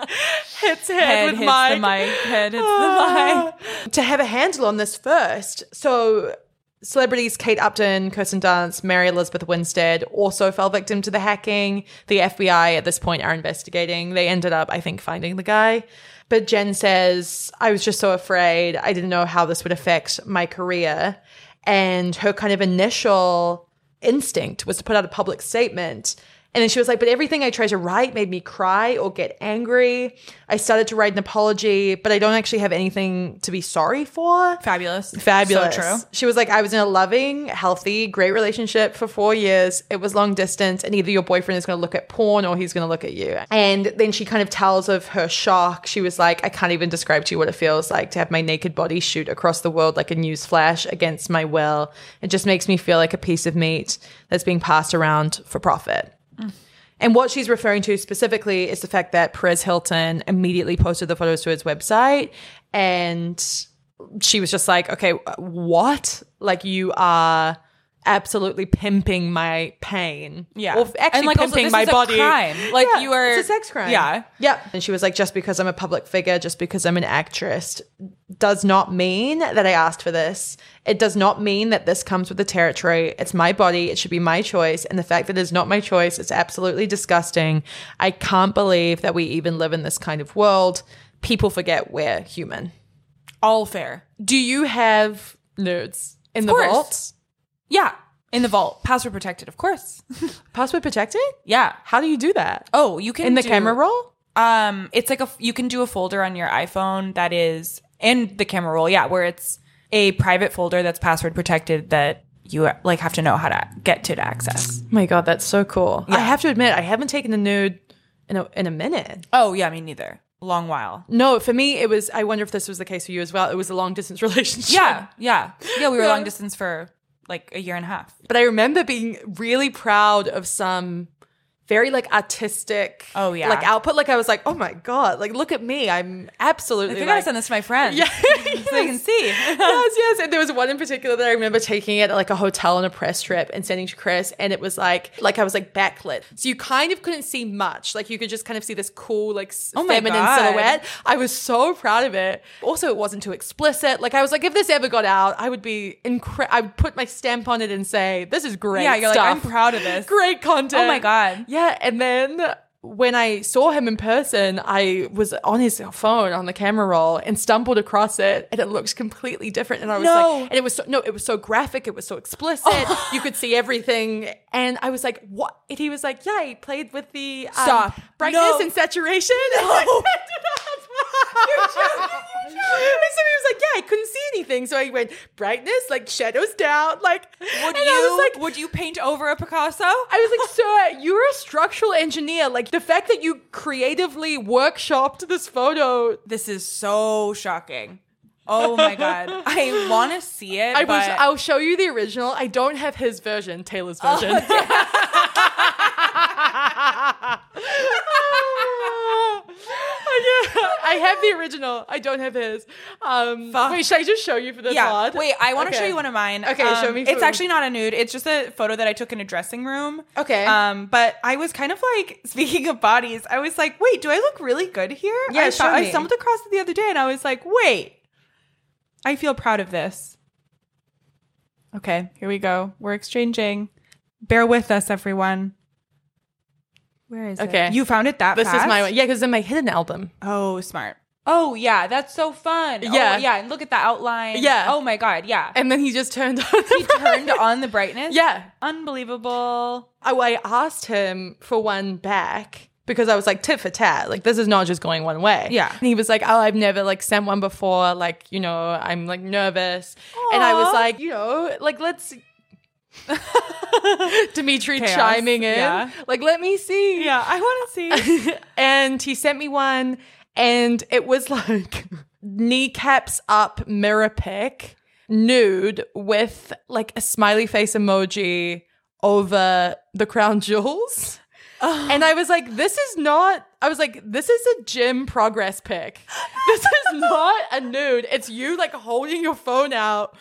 head, head with hits mic. the mic. Head hits the mic. To have a handle on this first. So Celebrities Kate Upton, Kirsten Dunst, Mary Elizabeth Winstead also fell victim to the hacking. The FBI at this point are investigating. They ended up, I think, finding the guy. But Jen says, I was just so afraid. I didn't know how this would affect my career. And her kind of initial instinct was to put out a public statement and then she was like, but everything I tried to write made me cry or get angry. I started to write an apology, but I don't actually have anything to be sorry for. Fabulous. Fabulous. So true. She was like, I was in a loving, healthy, great relationship for four years. It was long distance, and either your boyfriend is going to look at porn or he's going to look at you. And then she kind of tells of her shock. She was like, I can't even describe to you what it feels like to have my naked body shoot across the world like a news flash against my will. It just makes me feel like a piece of meat that's being passed around for profit. And what she's referring to specifically is the fact that Perez Hilton immediately posted the photos to his website and she was just like, okay, what? Like you are absolutely pimping my pain. Yeah. Or actually and like pimping also, my body. crime. Like Yeah, you are It's a sex crime. Yeah. Yep. And she was like, just because I'm a public figure, just because I'm an actress, does not mean that I asked for this. It does not mean that this comes with the territory. It's my body. It should be my choice. And the fact that it's not my choice, it's absolutely disgusting. I can't believe that we even live in this kind of world. People forget we're human. All fair. Do you have nudes in the vault? Yeah. In the vault. Password protected, of course. Password protected? yeah. How do you do that? Oh, you can in the do- camera roll? Um, it's like a you can do a folder on your iPhone that is in the camera roll, yeah, where it's a private folder that's password protected that you like have to know how to get to to access. Oh my god, that's so cool. I have to admit, I haven't taken a nude in a in a minute. Oh yeah, me neither. Long while. No, for me, it was. I wonder if this was the case for you as well. It was a long distance relationship. Yeah, yeah, yeah. We were Yeah. long distance for like a year and a half. but I remember being really proud of some very like artistic. Oh, yeah. like output. Like I was like, oh my god, like look at me. I'm absolutely. I think I like, gotta send this to my friends. Yeah. so they can see. yes, yes. And there was one in particular that I remember taking it at like a hotel on a press trip and sending to Chris. And it was like, like I was like backlit. So you kind of couldn't see much. Like you could just kind of see this cool, like Oh feminine God. silhouette. I was so proud of it. Also, it wasn't too explicit. Like I was like, if this ever got out, I would be incre- I would put my stamp on it and say, this is great. yeah, you're stuff. like, I'm proud of this. Great content. Oh my God. Yeah, and then when I saw him in person, I was on his phone on the camera roll and stumbled across it, and it looked completely different. And I was No. like, and it was so, no, it was so graphic, it was so explicit, you could see everything, and I was like, what? And he was like, yeah, he played with the um, brightness No. and saturation. And I turned it up. And so he was like, yeah, I couldn't see anything. So I went brightness, like shadows down, like. Would and you I was like, would you paint over a Picasso? I was like, sir, you're a structural engineer. Like the fact that you creatively workshopped this photo. This is so shocking. Oh my god. I want to see it. I but wish I'll show you the original. I don't have his version, Taylor's version. Oh, I have the original. I don't have his. Um, Fuck. wait, should I just show you for this yeah. pod? Wait, I want to Okay. show you one of mine. Okay, show Um, me It's food. actually not a nude. It's just a photo that I took in a dressing room. Okay. Um, but I was kind of like speaking of bodies. I was like, wait, do I look really good here? Yeah, I, show thought- I stumbled across it the other day, and I was like, wait, I feel proud of this. Okay, here we go. We're exchanging. Bear with us, everyone. Where is Okay. it? You found it that way. this fast? is my one. Yeah, because in my hidden album. Oh, smart. Oh yeah, that's so fun. Oh, yeah. oh, yeah, and look at the outline. Yeah. Oh my god, yeah. And then he just turned on. he turned on the brightness. Yeah. unbelievable. I, I asked him for one back because I was like tit for tat. Like this is not just going one way. Yeah. And he was like, "Oh, I've never like sent one before. Like you know, I'm like nervous." And I was like, you know, like let's. Dimitri Chaos. chiming in, Yeah. like, let me see. Yeah, I want to see. and he sent me one, and it was like kneecaps up mirror pick, nude with like a smiley face emoji over the crown jewels. Oh. And I was like, this is not, I was like, this is a gym progress pic. This is not a nude. It's you like holding your phone out.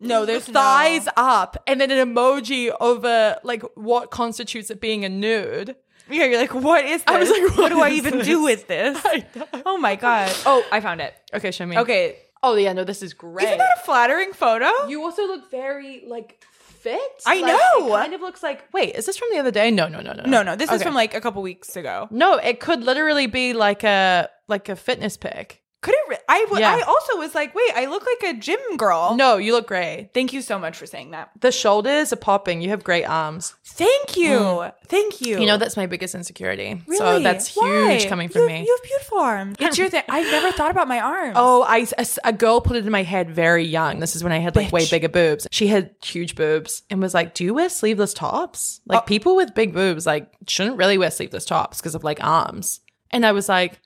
No, there's thighs no- up and then an emoji over like what constitutes it being a nude. Yeah, you're like, what is this? I was like, what, what do I even this? do with this? Oh my god. Oh, I found it. Okay, show me. Okay, Oh yeah, no, this is great. isn't that a flattering photo? you also look very like fit. I Like, know. It kind of looks like. Wait, is this from the other day? No, no, no, no. no, no, this is from like a couple weeks ago. No, it could literally be like a like a fitness pic. Could it? Re- I w- Yeah. I also was like, wait, I look like a gym girl. No, you look great. Thank you so much for saying that. The shoulders are popping. You have great arms. Thank you. Mm. Thank you. You know that's my biggest insecurity. So Really? that's huge Why? coming from You- me. You have beautiful arms. It's your thing. I've never thought about my arms. Oh, I a, a girl put it in my head very young. This is when I had like way bigger boobs. She had huge boobs and was like, "Do you wear sleeveless tops? Oh. Like people with big boobs like shouldn't really wear sleeveless tops because of like arms." And I was like,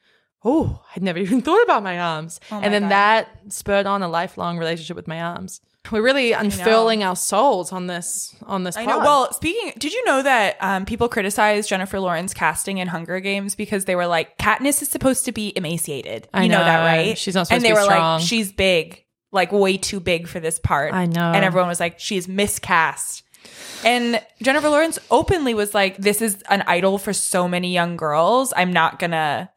"Oh, I'd never even thought about my arms." Oh my and then God. that spurred on a lifelong relationship with my arms. We're really unfurling our souls on this on this. I know. Well, speaking, did you know that um, people criticized Jennifer Lawrence casting in Hunger Games because they were like, Katniss is supposed to be emaciated. I you know, that, right? She's not And supposed they to be were strong. like, she's big, like way too big for this part. I know. And everyone was like, she's miscast. And Jennifer Lawrence openly was like, this is an idol for so many young girls. I'm not gonna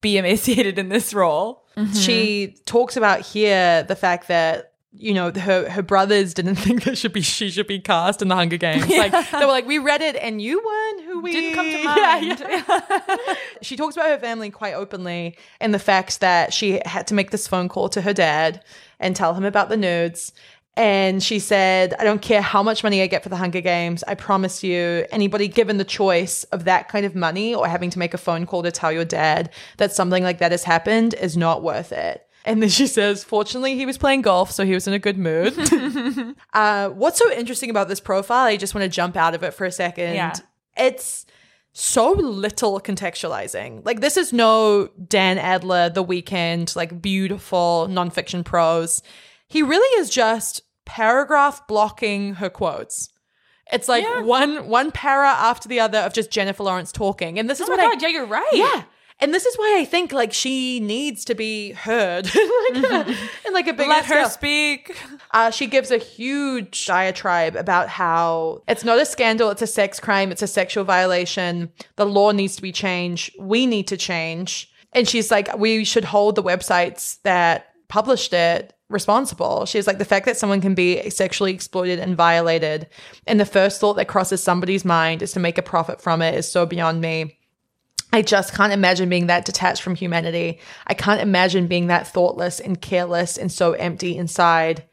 be emaciated in this role. Mm-hmm. She talks about here the fact that you know her her brothers didn't think that should be she should be cast in the Hunger Games. Like they were like we read it and you weren't who we Didn't come to mind. yeah. she talks about her family quite openly and the fact that she had to make this phone call to her dad and tell him about the nudes. And she said, I don't care how much money I get for the Hunger Games. I promise you, anybody given the choice of that kind of money or having to make a phone call to tell your dad that something like that has happened is not worth it. And then she says, fortunately, he was playing golf, so he was in a good mood. uh, what's so interesting about this profile? I just want to jump out of it for a second. Yeah. It's so little contextualizing. Like this is no Dan Adler, The Weeknd, like beautiful nonfiction prose. He really is just paragraph blocking her quotes. It's like Yeah. one one para after the other of just Jennifer Lawrence talking, and this is Oh what my I god, yeah, you're right. yeah. And this is why I think like she needs to be heard like a, in like a big Let her speak. uh, she gives a huge diatribe about how it's not a scandal, it's a sex crime, it's a sexual violation. The law needs to be changed. We need to change. And she's like, we should hold the websites that published it responsible. She's like, the fact that someone can be sexually exploited and violated, and the first thought that crosses somebody's mind is to make a profit from it is so beyond me. I just can't imagine being that detached from humanity. I can't imagine being that thoughtless and careless and so empty inside.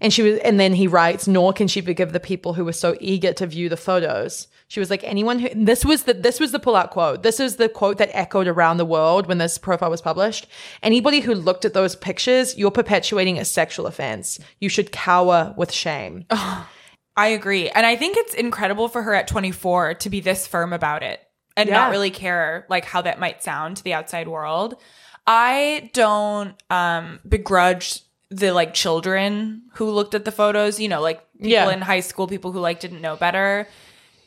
And she was, and then he writes, nor can she forgive the people who were so eager to view the photos. She was like, anyone who, this was the, this was the pull-out quote. This is the quote that echoed around the world when this profile was published. Anybody who looked at those pictures, you're perpetuating a sexual offense. You should cower with shame. I agree. And I think it's incredible for her at 24 to be this firm about it and Yeah. not really care like how that might sound to the outside world. I don't um begrudge the like children who looked at the photos, you know, like people Yeah. in high school, people who like didn't know better.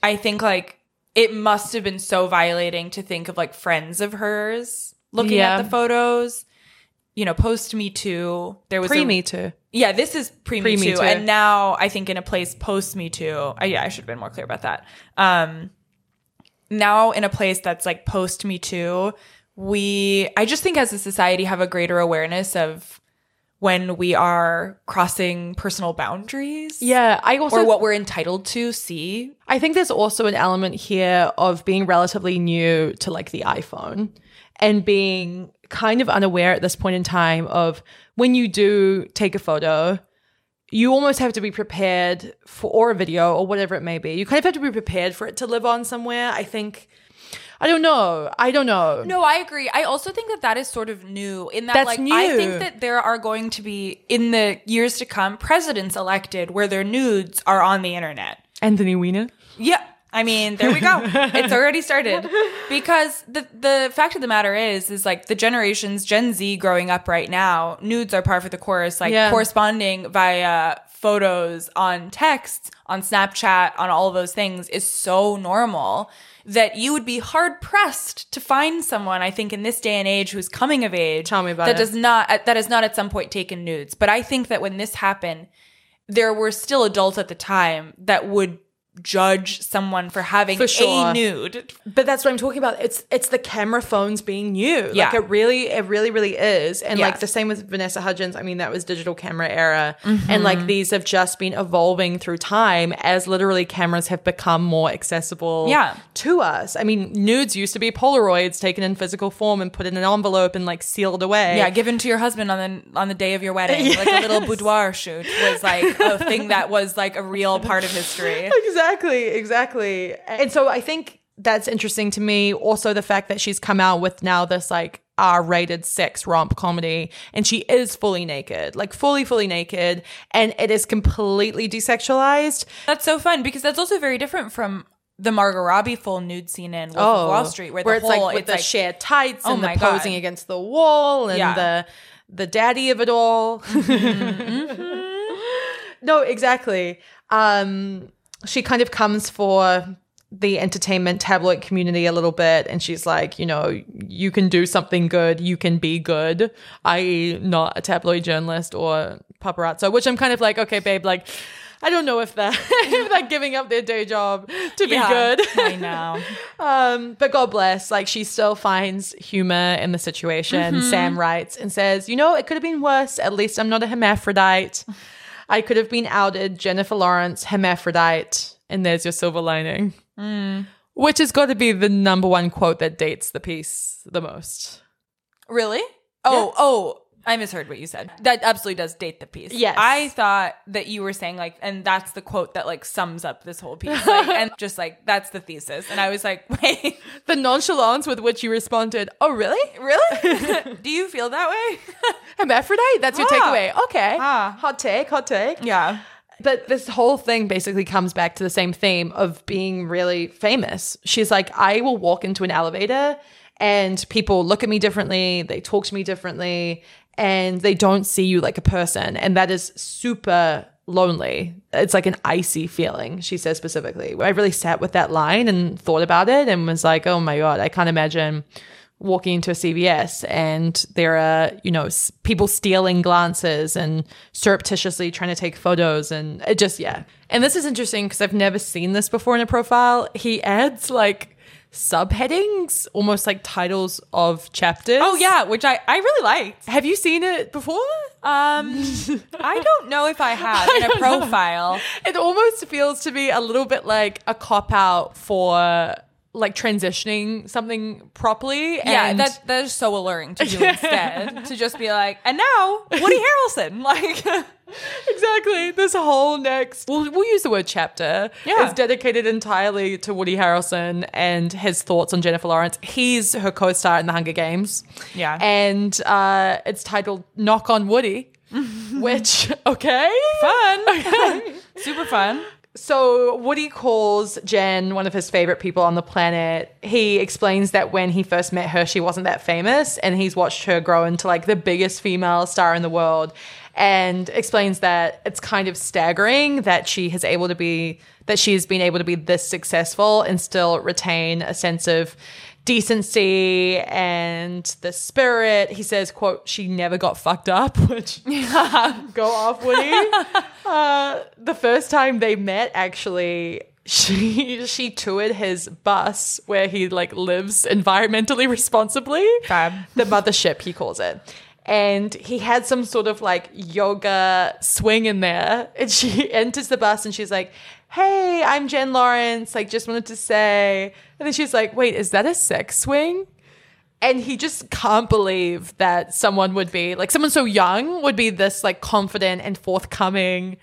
I think like it must have been so violating to think of like friends of hers looking Yeah. at the photos. You know, post Me Too. There was Pre me too. yeah, this is pre Me Too, and now I think in a place post Me Too. Uh, yeah, I should have been more clear about that. Um, now in a place that's like post Me Too, we I just think as a society have a greater awareness of when we are crossing personal boundaries. Yeah. I also, Or what we're entitled to see. I think there's also an element here of being relatively new to like the iPhone and being kind of unaware at this point in time of when you do take a photo, you almost have to be prepared for or a video or whatever it may be. You kind of have to be prepared for it to live on somewhere. I think I don't know. I don't know. No, I agree. I also think that that is sort of new in that, That's like, I think that there are going to be in the years to come presidents elected where their nudes are on the internet. Anthony Weiner. Yeah. I mean, there we go. it's already started. Because the the fact of the matter is, is like the generations Gen Z growing up right now, nudes are par for the course, like Yeah. corresponding via photos on texts, on Snapchat, on all of those things is so normal that you would be hard pressed to find someone, I think, in this day and age who's coming of age. Tell me about that it. does not that has not at some point taken nudes. But I think that when this happened, there were still adults at the time that would judge someone for having For sure. a nude. But that's what I'm talking about. It's it's the camera phones being new. Yeah. Like it really, it really, really is. And like the same with Vanessa Hudgens. I mean, that was digital camera era. Mm-hmm. And like these have just been evolving through time as literally cameras have become more accessible Yeah. to us. I mean, nudes used to be Polaroids taken in physical form and put in an envelope and like sealed away. Yeah, given to your husband on the on the day of your wedding, like a little boudoir shoot was like a thing that was like a real part of history. exactly, exactly. Exactly. And so I think that's interesting to me. Also, the fact that she's come out with now this like R rated sex romp comedy and she is fully naked, like fully, fully naked, and it is completely desexualized. That's so fun because that's also very different from the Margot Robbie full nude scene in Wolf of Wall Street, where, the Oh, it's whole like with it's the like shared tights Oh and the my God. posing against the wall and Yeah. the the daddy of it all. no, exactly. Um, she kind of comes for the entertainment tabloid community a little bit and she's like you know you can do something good you can be good i.e not a tabloid journalist or paparazzo which i'm kind of like okay babe like I don't know if they're if they're giving up their day job to be Yeah, good. I know. Um, but God bless, like she still finds humor in the situation. Mm-hmm. Sam writes and says, "You know, it could have been worse. At least I'm not a hermaphrodite. I could have been outed Jennifer Lawrence hermaphrodite, and there's your silver lining." Mm. Which has got to be the number one quote that dates the piece the most. Really? Oh, oh, I misheard what you said. That absolutely does date the piece. Yes. I thought that you were saying like, and that's the quote that like sums up this whole piece. Like, and just like, that's the thesis. And I was like, wait, The nonchalance with which you responded, "Oh, really? really? Do you feel that way? Hermaphrodite? That's your Ah. takeaway? Okay, Ah. hot take, hot take." yeah. But this whole thing basically comes back to the same theme of being really famous. She's like, I will walk into an elevator and people look at me differently, they talk to me differently, and they don't see you like a person. And that is super lonely. It's like an icy feeling, she says specifically. I really sat with that line and thought about it and was like, oh my God, I can't imagine walking into a CVS and there are, you know, people stealing glances and surreptitiously trying to take photos. And it just, yeah. And this is interesting because I've never seen this before in a profile. He adds like subheadings, almost like titles of chapters. Oh yeah, which I, I really liked. Have you seen it before? Um, I don't know if I have in a profile. It almost feels to be a little bit like a cop out for like transitioning something properly. Yeah, and that that is so alluring to do instead to just be like, and now Woody Harrelson, like, exactly this whole next we'll, we'll use the word chapter Yeah. is dedicated entirely to woody harrelson and his thoughts on jennifer lawrence he's her co-star in the hunger games Yeah. and uh, it's titled knock on woody which okay fun, super fun. So Woody calls Jen one of his favorite people on the planet. He explains that when he first met her, she wasn't that famous, and he's watched her grow into like the biggest female star in the world. And explains that it's kind of staggering that she has able to be that she's been able to be this successful and still retain a sense of decency and the spirit. He says, "quote She never got fucked up," which go off, Woody. Uh, the first time they met, actually, she she toured his bus where he like lives environmentally responsibly. Fab. The mothership, he calls it. And he had some sort of like yoga swing in there. And she enters the bus and she's like, Hey, I'm Jen Lawrence. Like, just wanted to say. And then she's like, Wait, is that a sex swing? and he just can't believe that someone would be like someone so young would be this like confident and forthcoming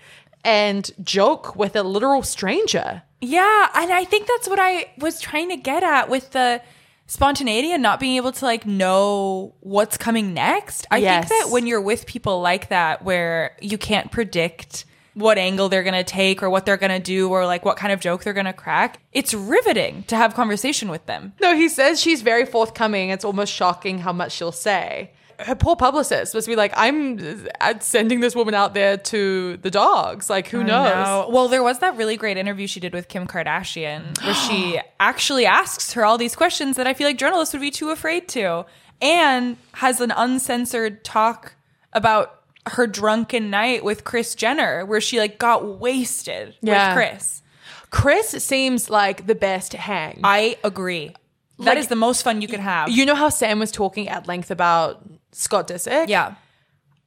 and joke with a literal stranger. Yeah, and I think that's what I was trying to get at with the spontaneity and not being able to like know what's coming next. I Yes. think that when you're with people like that where you can't predict what angle they're going to take or what they're going to do or like what kind of joke they're going to crack, it's riveting to have conversation with them. No, he says she's very forthcoming. It's almost shocking how much she'll say. Her poor publicist must be like, I'm uh, sending this woman out there to the dogs. Like, who knows? No. Well, there was that really great interview she did with Kim Kardashian where she actually asks her all these questions that I feel like journalists would be too afraid to and has an uncensored talk about her drunken night with Kris Jenner where she like got wasted Yeah. with Kris. Kris seems like the best hang. I agree. That Like, is the most fun you could have. you know how Sam was talking at length about Scott Disick? yeah.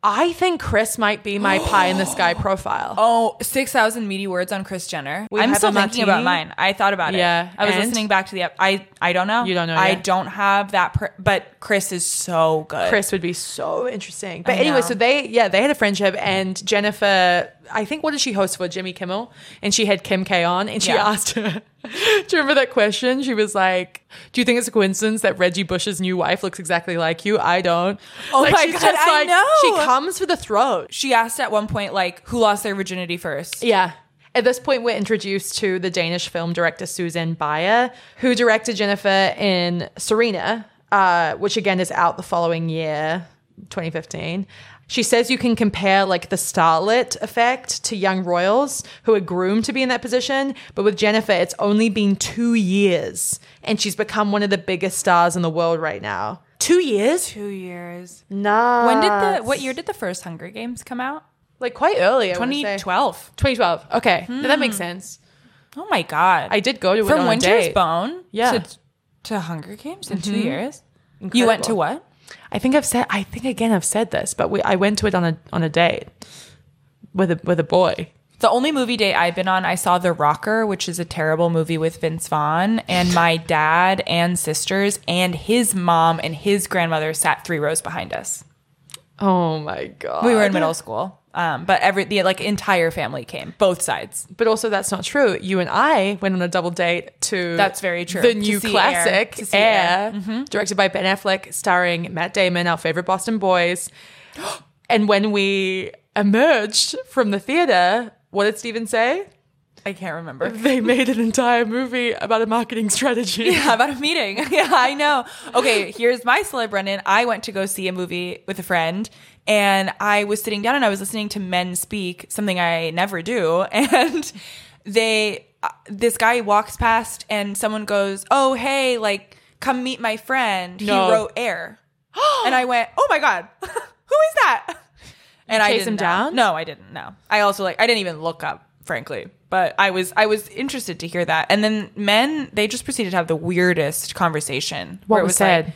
I think Kris might be my pie in the sky profile. Oh, 6,000 meaty words on Kris Jenner. We I'm still thinking about mine. I thought about it. Yeah, I was and? listening back to the ep- I I don't know. You don't know I yet? don't have that per- but Kris is so good. Kris would be so interesting. But I anyway, know. so they yeah, they had a friendship and Jennifer I think what did she host for Jimmy Kimmel? And she had Kim K on and she Yeah. asked her Do you remember that question? She was like, Do you think it's a coincidence that Reggie Bush's new wife looks exactly like you? I don't. Oh Like, my God, I know. She comes for the throat. She asked at one point like who lost their virginity first. Yeah. At this point, we're introduced to the Danish film director Susanne Bier, who directed Jennifer in Serena, uh, which again is out the following year, 2015. She says you can compare like the starlet effect to young royals who are groomed to be in that position, but with Jennifer, it's only been two years, and she's become one of the biggest stars in the world right now. Two years? 2 years. No. When did the what year did the first Hunger Games come out? Like quite early. I wanna say. 2012. 2012. Okay, No, that makes hmm. sense. Oh my god! I did go to it from a Winter's date. Bone. Yeah. To, to Hunger Games in two mm-hmm. years. You went to Incredible. what? I think I've said. I think again I've said this, but we I went to it on a on a date with a with a boy. The only movie date I've been on, I saw The Rocker, which is a terrible movie with Vince Vaughn. And my dad and sisters and his mom and his grandmother sat three rows behind us. Oh my god. We were in middle school. Um, but every the like entire family came, both sides. But also, that's not true. You and I went on a double date to That's very true. The To new classic Air. Air, Air. directed by Ben Affleck, starring Matt Damon, our favorite Boston boys. and when we emerged from the theater, what did Steven say? I can't remember. They made an entire movie about a marketing strategy. Yeah, about a meeting. yeah, I know. Okay, here's my celeb Brendan. I went to go see a movie with a friend and I was sitting down and I was listening to men speak, something I never do. And they, uh, this guy walks past and someone goes, Oh, hey, like, come meet my friend. No. He wrote air. and I went, Oh my God, who is that? And I chase didn't him know. down? No, I didn't know. I also like I didn't even look up, frankly. But I was I was interested to hear that. And then men, they just proceeded to have the weirdest conversation. What where it was said? Like,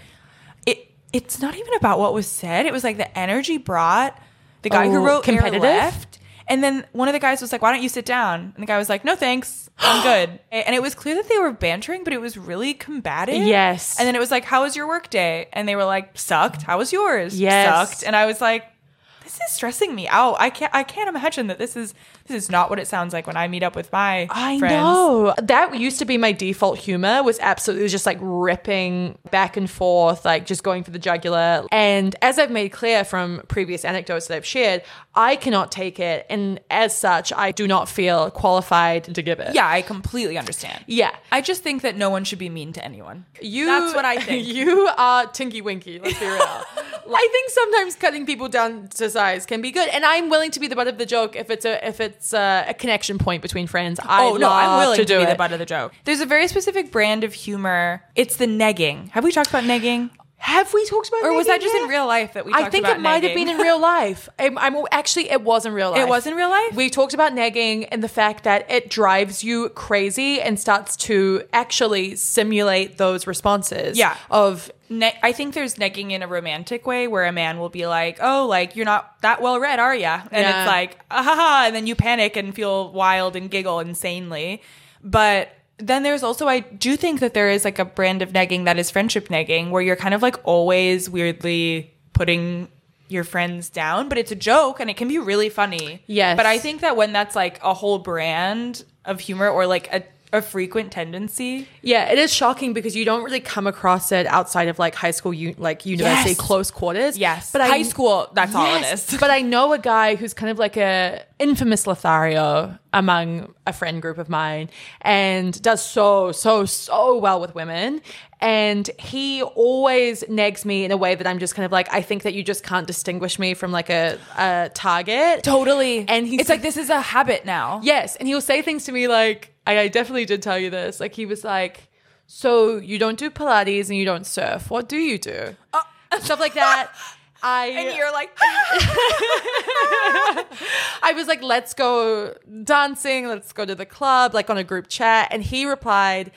it it's not even about what was said. It was like the energy brought the guy who Oh, wrote Air competitive? left. And then one of the guys was like, "Why don't you sit down?" And the guy was like, "No, thanks, I'm good." And it was clear that they were bantering, but it was really combative. Yes. And then it was like, "How was your work day?" And they were like, "Sucked." How was yours? Yes. Sucked. And I was like, this is stressing me out. I can't I can't imagine that this is this is not what it sounds like when I meet up with my I friends. know. That used to be my default humor was absolutely just like ripping back and forth, like just going for the jugular. And as I've made clear from previous anecdotes that I've shared, I cannot take it. And as such, I do not feel qualified to give it. Yeah, I completely understand. Yeah. I just think that no one should be mean to anyone. You, That's what I think. You are Tinky Winky, let's be real. I think sometimes cutting people down to can be good, and I'm willing to be the butt of the joke if it's a if it's a, a connection point between friends. I oh no, I'm willing to, do be it. the butt of the joke. There's a very specific brand of humor. It's the negging. Have we talked about negging? Have we talked about? Or was that just in real life that we I think it might have been in real life. I'm, I'm actually it was in real life. It was in real life? We talked about negging and the fact that it drives you crazy and starts to actually simulate those responses. Yeah. Of Ne- I think there's negging in a romantic way where a man will be like, "Oh, like you're not that well read, are ya?" And Yeah. it's like, "Ah ha, ha," and then you panic and feel wild and giggle insanely. But then there's also I do think that there is like a brand of negging that is friendship negging where you're kind of like always weirdly putting your friends down, but it's a joke and it can be really funny. Yes. But I think that when that's like a whole brand of humor or like a a frequent tendency, Yeah, it is shocking because you don't really come across it outside of like high school, u- like university Yes. close quarters. Yes. but I- High school, that's all it Yes, is. but I know a guy who's kind of like a infamous Lothario among a friend group of mine, and does so so so well with women. And he always negs me in a way that I'm just kind of like, I think that you just can't distinguish me from like a, a target. Totally. And he's it's like this is a habit now. Yes, and he will say things to me like, I, I definitely did tell you this. Like he was like, so you don't do Pilates and you don't surf. What do you do? Uh. Stuff like that. I And you're like, I was like, let's go dancing, let's go to the club, like on a group chat. And he replied,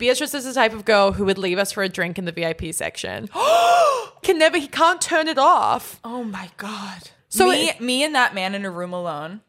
Beatrice is the type of girl who would leave us for a drink in the VIP section. Can never, he can't turn it off. oh my god. So me, it- me and that man in a room alone.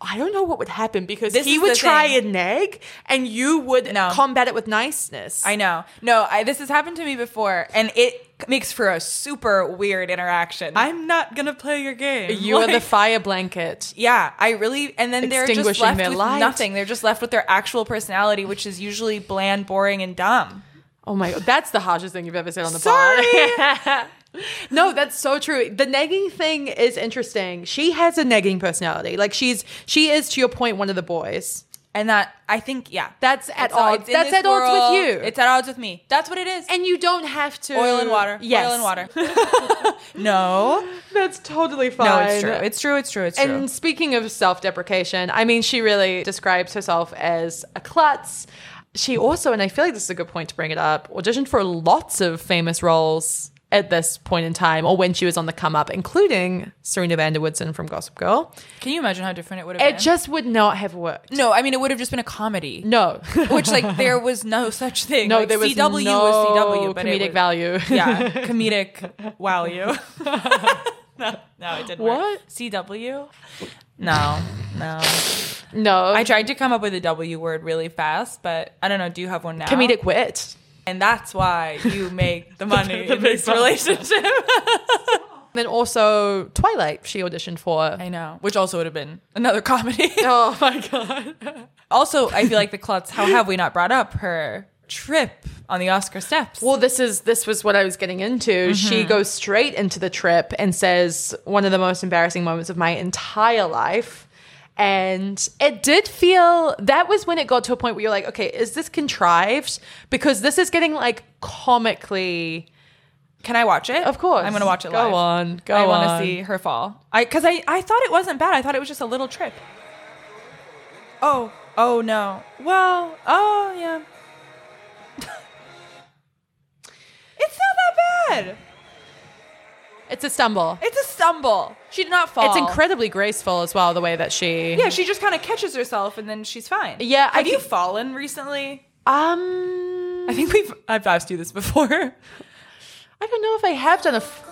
I don't know what would happen because This he would try thing. and nag and you would No. combat it with niceness. I know. No, I, this has happened to me before, and it makes for a super weird interaction. I'm not gonna play your game. you are the fire blanket. yeah, I really, and then they're just left with light. nothing. They're just left with their actual personality, which is usually bland, boring, and dumb. Oh my god, that's the harshest thing you've ever said on the Sorry. pod. no, that's so true. The negging thing is interesting. She has a negging personality. Like she's she is to your point one of the boys. And that I think, yeah, That's at It's odds. That's at odds with you. It's at odds with me. That's what it is. and you don't have to oil and water. Yes. Oil and water. no. That's totally fine. No, it's true. It's true. It's true. It's true. And speaking of self-deprecation, I mean, she really describes herself as a klutz. She also, and I feel like this is a good point to bring it up, auditioned for lots of famous roles at this point in time or when she was on the come up, including Serena van der from Gossip Girl. Can you imagine how different it would have been? It been? just would not have worked. no, I mean it would have just been a comedy. No. Which like there was no such thing. no, Like, there was CW no was CW, but it comedic was- value. Yeah, comedic value. no, no, it didn't. What? Work. CW? No, no. no. I tried to come up with a W word really fast, but I don't know. Do you have one now? comedic wit. And that's why you make the money The in this relationship. Then also Twilight, she auditioned for. I know, which also would have been another comedy. Oh my god. also, I feel like the klutz. How have we not brought up her trip on the Oscar steps? Well, this is this was what I was getting into. She mm-hmm. goes straight into the trip and says one of the most embarrassing moments of my entire life. And it did feel that was when it got to a point where you're like, okay, is this contrived? Because this is getting like comically. Can I watch it? Of course. I'm gonna watch it. Go live. on, go I want to see her fall. I because I I thought it wasn't bad. I thought it was just a little trip. Oh oh no. Well oh yeah. it's not that bad. It's a stumble. It's a stumble. She did not fall. It's incredibly graceful as well, the way that she. Yeah, she just kind of catches herself and then she's fine. Yeah, I Have you think- fallen recently? Um. I think we've I've asked you this before. I don't know if I have done a. F-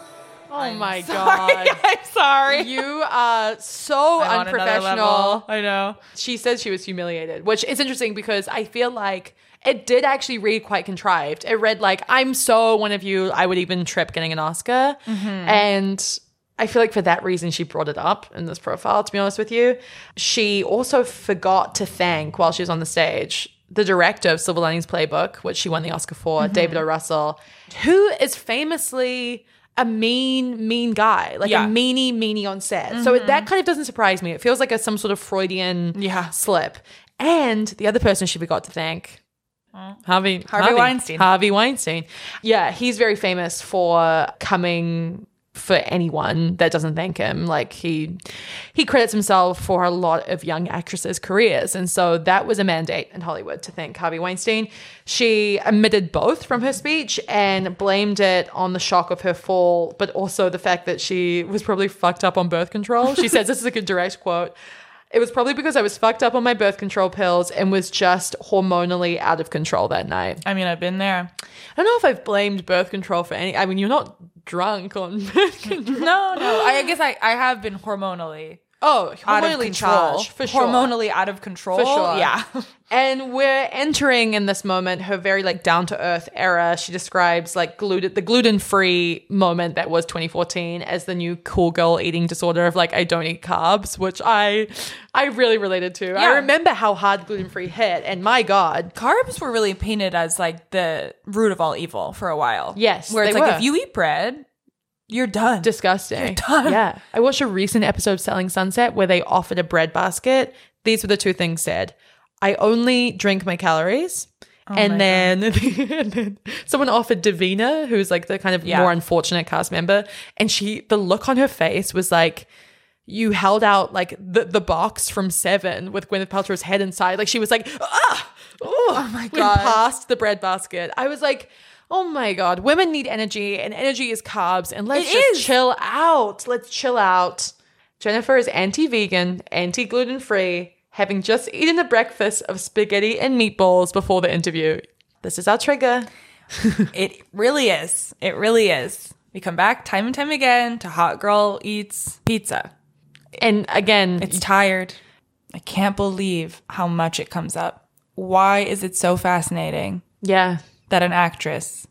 oh my Sorry. god. I'm sorry. You are so I'm on another unprofessional. level. I know. She says she was humiliated, which is interesting because I feel like it did actually read quite contrived. It read like, I'm so one of you, I would even trip getting an Oscar. Mm-hmm. And I feel like for that reason, she brought it up in this profile, to be honest with you. She also forgot to thank, while she was on the stage, the director of Silver Linings Playbook, which she won the Oscar for, mm-hmm. David O. Russell, who is famously a mean, mean guy, like Yeah. a meanie, meanie on set. So mm-hmm. that kind of doesn't surprise me. It feels like a some sort of Freudian Yeah. slip. And the other person she forgot to thank. Harvey, Harvey Weinstein. Harvey Weinstein. Yeah, he's very famous for coming for anyone that doesn't thank him. Like he he credits himself for a lot of young actresses' careers. And so that was a mandate in Hollywood to thank Harvey Weinstein. She omitted both from her speech and blamed it on the shock of her fall, but also the fact that she was probably fucked up on birth control. She says this is a good direct quote. It was probably because I was fucked up on my birth control pills and was just hormonally out of control that night. I mean, I've been there. I don't know if I've blamed birth control for any. I mean, you're not drunk on birth control. No, no. I guess I, I have been hormonally Oh, out of hormonally control. charged for sure. Hormonally out of control. For sure. Yeah. And we're entering in this moment her very like down to earth era. She describes like gluten the gluten free moment that was 2014 as the new cool girl eating disorder of like I don't eat carbs, which I I really related to. I remember how hard gluten free hit, and my god, Carbs were really painted as like the root of all evil for a while. Yes, Where it's like were. if you eat bread, you're done. disgusting. You're done. Yeah, I watched a recent episode of Selling Sunset where they offered a bread basket. These were the two things said: I only drink my calories. Oh and, then, and then someone offered Davina, who's like the kind of Yeah. more unfortunate cast member, and she the look on her face was like you held out like the, the box from Seven with Gwyneth Paltrow's head inside. Like she was like, ah, oh, my went God. past the bread basket. I was like, oh my god, women need energy, and energy is carbs, and let's It just is. chill out. Let's chill out. Jennifer is anti-vegan, anti-gluten-free, having just eaten a breakfast of spaghetti and meatballs before the interview. This is our trigger. it really is. It really is. We come back time and time again to hot girl eats pizza. And again, It's tired. I can't believe how much it comes up. Why is it so fascinating yeah, that an actress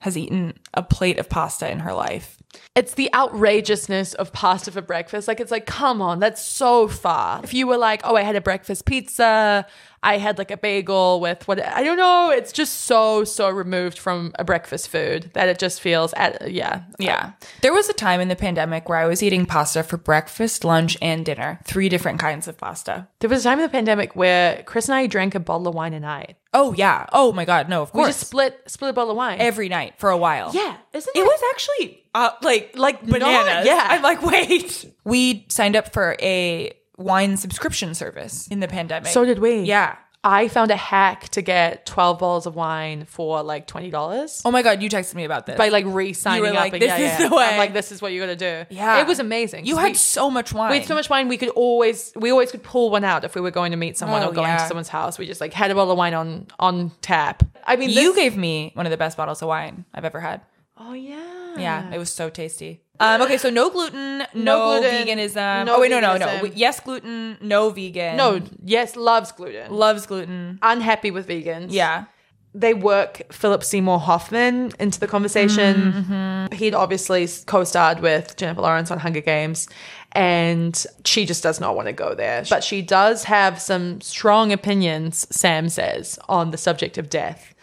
has eaten a plate of pasta in her life? it's the outrageousness of pasta for breakfast. Like, it's like, come on, that's so far. If you were like, oh, I had a breakfast pizza, I had like a bagel with what, I don't know, it's just so, so removed from a breakfast food that it just feels, at, yeah. Yeah. There was a time in the pandemic where I was eating pasta for breakfast, lunch, and dinner. Three different kinds of pasta. There was a time in the pandemic where Kris and I drank a bottle of wine a night. Oh, yeah. Oh, my God. No, of course. We just split, split a bottle of wine. Every night for a while. yeah, isn't It it? was actually uh, like like bananas. yeah. I'm like, wait. We signed up for a wine subscription service in the pandemic. So did we. Yeah. I found a hack to get 12 bottles of wine for like $20 Oh my god, you texted me about this. by like re-signing You up. like, and "This yeah, is yeah. the way." I'm like, this is what you got to do. Yeah. It was amazing. You had we- so much wine. we had so much wine. We could always, we always could pull one out if we were going to meet someone Oh, or going yeah. to someone's house. We just like had a bottle of wine on on tap. I mean, You gave me one of the best bottles of wine I've ever had. Oh yeah. Yeah, it was so tasty. Um, okay, so no gluten, no, gluten, veganism. no oh wait, no, no, no. Yes, gluten, no vegan. No. Yes, loves gluten. loves gluten. Unhappy with vegans. Yeah, they work Philip Seymour Hoffman into the conversation. He'd obviously co-starred with Jennifer Lawrence on Hunger Games, and she just does not want to go there. But she does have some strong opinions, Sam says, on the subject of death.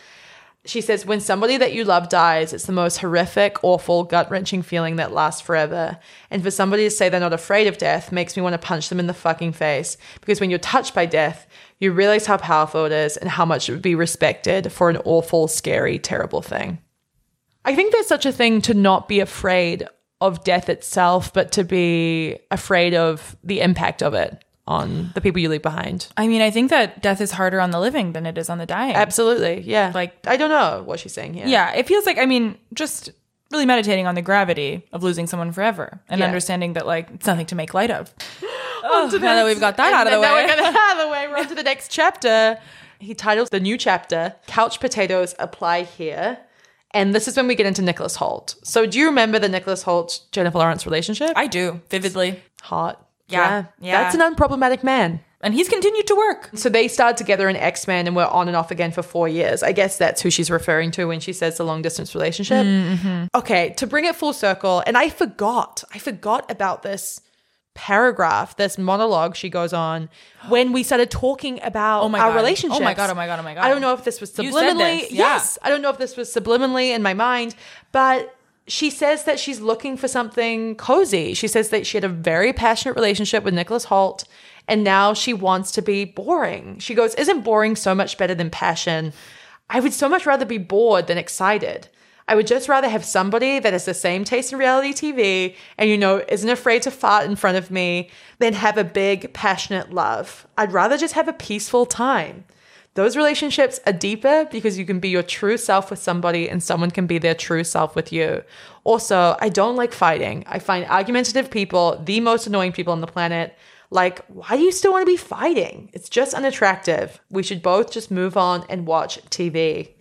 She says, when somebody that you love dies, it's the most horrific, awful, gut wrenching feeling that lasts forever. And for somebody to say they're not afraid of death makes me want to punch them in the fucking face. Because when you're touched by death, you realize how powerful it is and how much it would be respected for an awful, scary, terrible thing. I think there's such a thing to not be afraid of death itself, but to be afraid of the impact of it on the people you leave behind. I mean, I think that death is harder on the living than it is on the dying. Absolutely. Yeah. Like- I don't know what she's saying here. Yeah, it feels like I mean, just really meditating on the gravity of losing someone forever and Yeah. understanding that like it's nothing to make light of. Oh, to now that we've got that out of the then now way. we're gonna out of the way. We're on to the next chapter. He titles the new chapter "Couch Potatoes Apply Here," and this is when we get into Nicholas Hoult. So, do you remember the Nicholas Hoult Jennifer Lawrence relationship? I do vividly, Hot. Yeah, yeah. That's an unproblematic man. and he's continued to work. So they started together in X Men and were on and off again for four years. I guess that's who she's referring to when she says the long distance relationship. Mm-hmm. Okay, to bring it full circle, and I forgot, I forgot about this paragraph, this monologue she goes on when we started talking about Oh my our relationship. Oh my God, oh my God, oh my God. I don't know if this was subliminally. this, yeah. Yes, I don't know if this was subliminally in my mind, but she says that she's looking for something cozy. She says that she had a very passionate relationship with Nicholas Hoult and now she wants to be boring. She goes, Isn't boring so much better than passion? I would so much rather be bored than excited. I would just rather have somebody that has the same taste in reality TV and, you know, isn't afraid to fart in front of me than have a big, passionate love. I'd rather just have a peaceful time. Those relationships are deeper because you can be your true self with somebody and someone can be their true self with you. Also, I don't like fighting. I find argumentative people the most annoying people on the planet. Like, why do you still want to be fighting? It's just unattractive. We should both just move on and watch TV.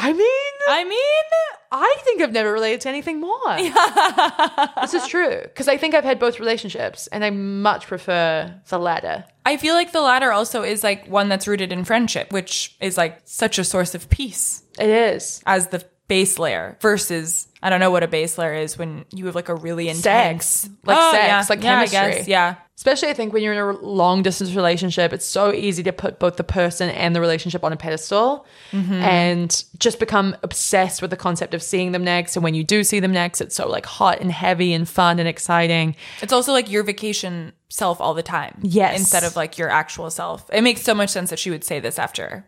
I mean, I mean, I think I've never related to anything more. this is true because I think I've had both relationships and I much prefer the latter. I feel like the latter also is like one that's rooted in friendship, which is like such a source of peace It is. as the base layer versus I don't know what a base layer is when you have like a really intense Sex. Like Oh, sex, yeah. like yeah, I chemistry. guess, yeah. Especially, I think when you're in a long distance relationship, it's so easy to put both the person and the relationship on a pedestal mm-hmm. and just become obsessed with the concept of seeing them next. And when you do see them next, it's so like hot and heavy and fun and exciting. It's also like your vacation self all the time. Yes. Instead of like your actual self. It makes so much sense that she would say this after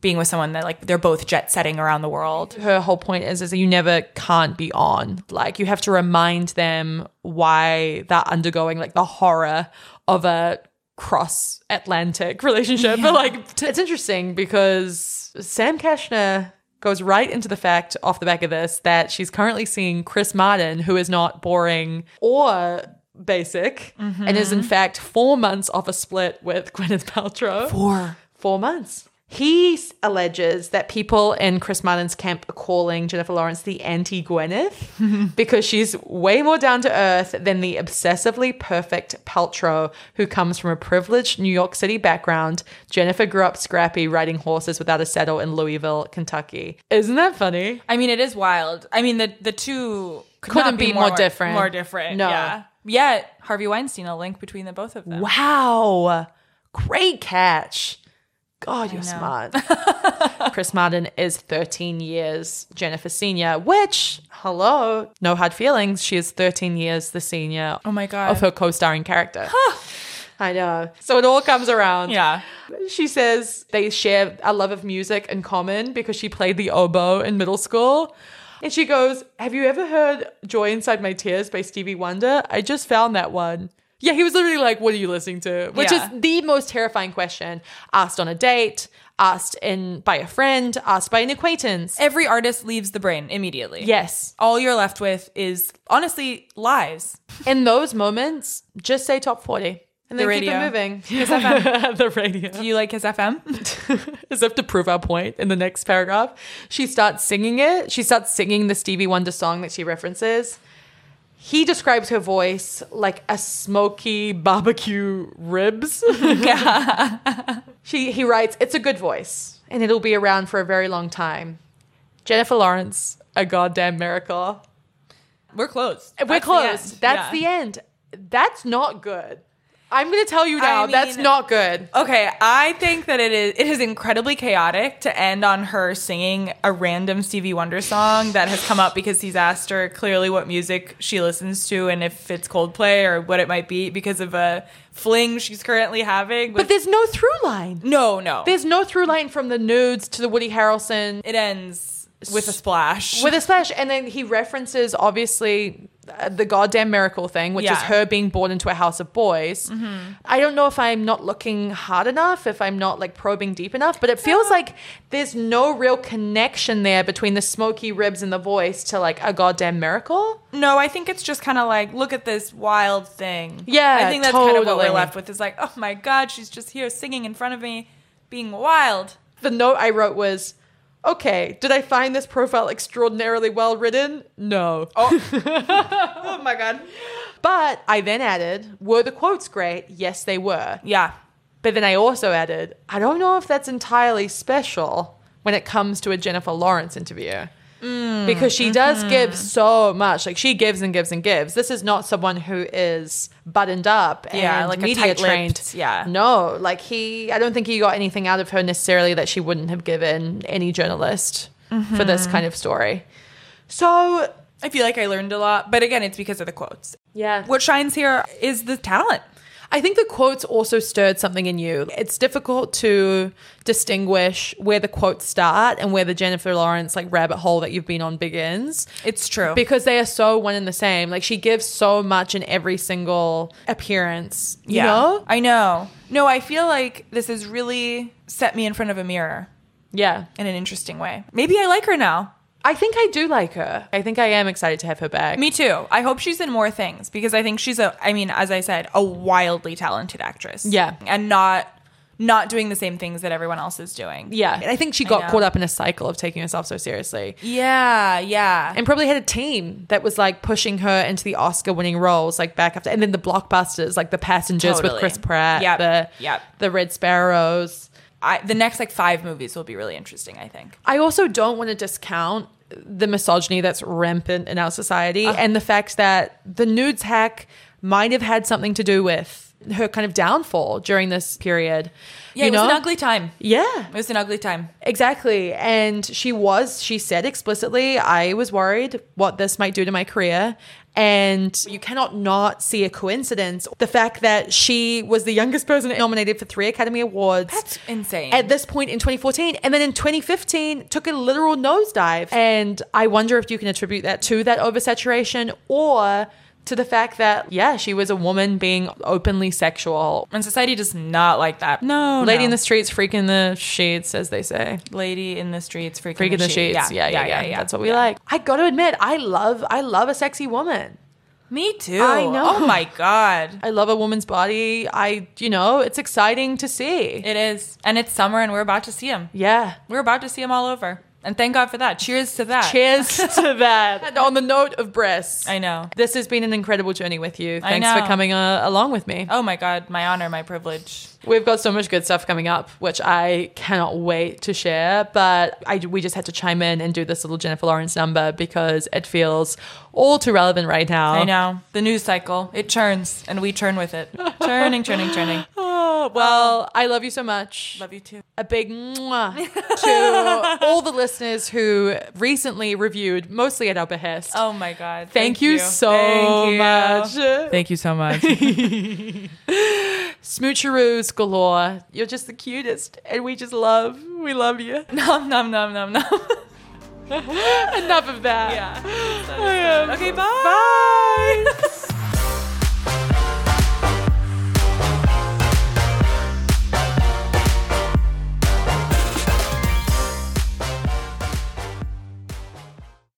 being with someone that like they're both jet setting around the world. Her whole point is, is that you never can't be on. Like you have to remind them why they're undergoing like the horror of a cross Atlantic relationship. But like t- it's interesting because Sam Kashner goes right into the fact off the back of this that she's currently seeing Chris Martin, who is not boring or basic, and is in mm-hmm. fact four months off a split with Gwyneth Paltrow. Four. Four months. He alleges that people in Chris Martin's camp are calling Jennifer Lawrence the anti Gwyneth because she's way more down to earth than the obsessively perfect Paltrow who comes from a privileged New York City background. Jennifer grew up scrappy riding horses without a saddle in Louisville, Kentucky. Isn't that funny? I mean, it is wild. I mean, the the two could Couldn't not be more different. More different. No. Yeah. Yet Harvey Weinstein a link between the both of them. Wow. Great catch. God, you're smart. Chris Martin is 13 years Jennifer senior, which, hello, no hard feelings. She is 13 years the senior Oh my god. of her co starring character. I know. So it all comes around. yeah. She says they share a love of music in common because she played the oboe in middle school. And she goes, Have you ever heard Joy Inside My Tears by Stevie Wonder? I just found that one. Yeah, he was literally like, What are you listening to? Which Yeah. is the most terrifying question asked on a date, asked in by a friend, asked by an acquaintance. Every artist leaves the brain immediately. Yes. All you're left with is honestly lies. In those moments, just say top 40. And then The keep it radio. moving. Kiss FM. the radio. Do you like Kiss FM? As if to prove our point in the next paragraph, she starts singing it. She starts singing the Stevie Wonder song that she references. He describes her voice like a smoky barbecue ribs. she he writes, "It's a good voice, and it'll be around for a very long time." Jennifer Lawrence, a goddamn miracle. We're closed. We're That's the That's Yeah. the end. That's not good. I'm going to tell you now. I that's not good. Okay, I think that it is it is incredibly chaotic to end on her singing a random Stevie Wonder song that has come up because he's asked her clearly what music she listens to and if it's Coldplay or what it might be because of a fling she's currently having. But there's no through line. no, no. There's no through line from the nudes to the Woody Harrelson it ends with a splash. with a splash, and then he references obviously the goddamn miracle thing, which is Yeah. Mm-hmm. her being born into a house of boys. I don't know if I'm not looking hard enough, if I'm not like probing deep enough, but it feels like there's no real connection there between the smoky ribs and the voice to like a goddamn miracle. no, I think it's just kind of like look at this wild thing. Yeah, I think that's kind of what we're left with. Is like, oh my god, she's just here singing in front of me, being wild. The note I wrote was. Okay, did I find this profile extraordinarily well written? No. Oh. oh my god. But I then added, were the quotes great? Yes, they were. Yeah. But then I also added, I don't know if that's entirely special when it comes to a Jennifer Lawrence interview. Mm, because she does mm-hmm. give so much. Like she gives and gives and gives. This is not someone who is buttoned up Yeah, and like media trained. yeah. No, like he I don't think he got anything out of her necessarily that she wouldn't have given any journalist for this Mm-hmm. kind of story. So I feel like I learned a lot, but again, it's because of the quotes. yeah. What shines here is the talent. I think the quotes also stirred something in you. It's difficult to distinguish where the quotes start and where the Jennifer Lawrence like rabbit hole that you've been on begins It's true. because they are so one and the same. Like she gives so much in every single appearance. You yeah, know? I know. No, I feel like this has really set me in front of a mirror Yeah. in an interesting way. Maybe I like her now. I think I do like her. I think I am excited to have her back. Me too. I hope she's in more things because I think she's a I mean, as I said, a wildly talented actress. Yeah. And not not doing the same things that everyone else is doing. Yeah. And I think she got caught up in a cycle of taking herself so seriously. Yeah, yeah. and probably had a team that was like pushing her into the Oscar winning roles like back after and then the blockbusters like the passengers with Chris Pratt Yep, the yep. the Red Sparrows I, the next like five movies will be really interesting, I think. I also don't want to discount the misogyny that's rampant in our society Uh. and the fact that the nudes hack might have had something to do with her kind of downfall during this period Yeah, you it was an ugly time. yeah It was an ugly time. Exactly. And she was, she said explicitly, I was worried what this might do to my career. And you cannot not see a coincidence. The fact that she was the youngest person nominated for three Academy Awards. That's insane. At this point in 2014. And then in 2015, took a literal nosedive. And I wonder if you can attribute that to that oversaturation or to the fact that, yeah, she was a woman being openly sexual. and society does not like that. No, Lady no. in the streets, freak in the sheets, as they say. lady in the streets, freak, Freak in the sheet. sheets. Yeah yeah, yeah, That's what we like. I got to admit, I love, I love a sexy woman. Me too. I know. Oh my god, I love a woman's body. I, you know, it's exciting to see. it is, and it's summer, and we're about to see him. Yeah. We're about to see him all over, and thank God for that. Cheers to that. Cheers to that. And on the note of breasts, I know. this has been an incredible journey with you. Thanks for know. coming uh, along with me. Oh my God, my honor, my privilege. We've got so much good stuff coming up, which I cannot wait to share. But I, we just had to chime in and do this little Jennifer Lawrence number because it feels all too relevant right now. I know the news cycle. It churns, and we churn with it. churning, churning, churning. Oh, well, I love you so much. Love you too. a big mwah to all the listeners who recently reviewed, mostly at our behest. Oh my God. Thank, you, so Thank you. much. Thank you so much. Smoocheroos galore. You're just the cutest, and we just love. We love you. nom nom nom nom nom. Enough of that. yeah. Okay. Bye. Bye.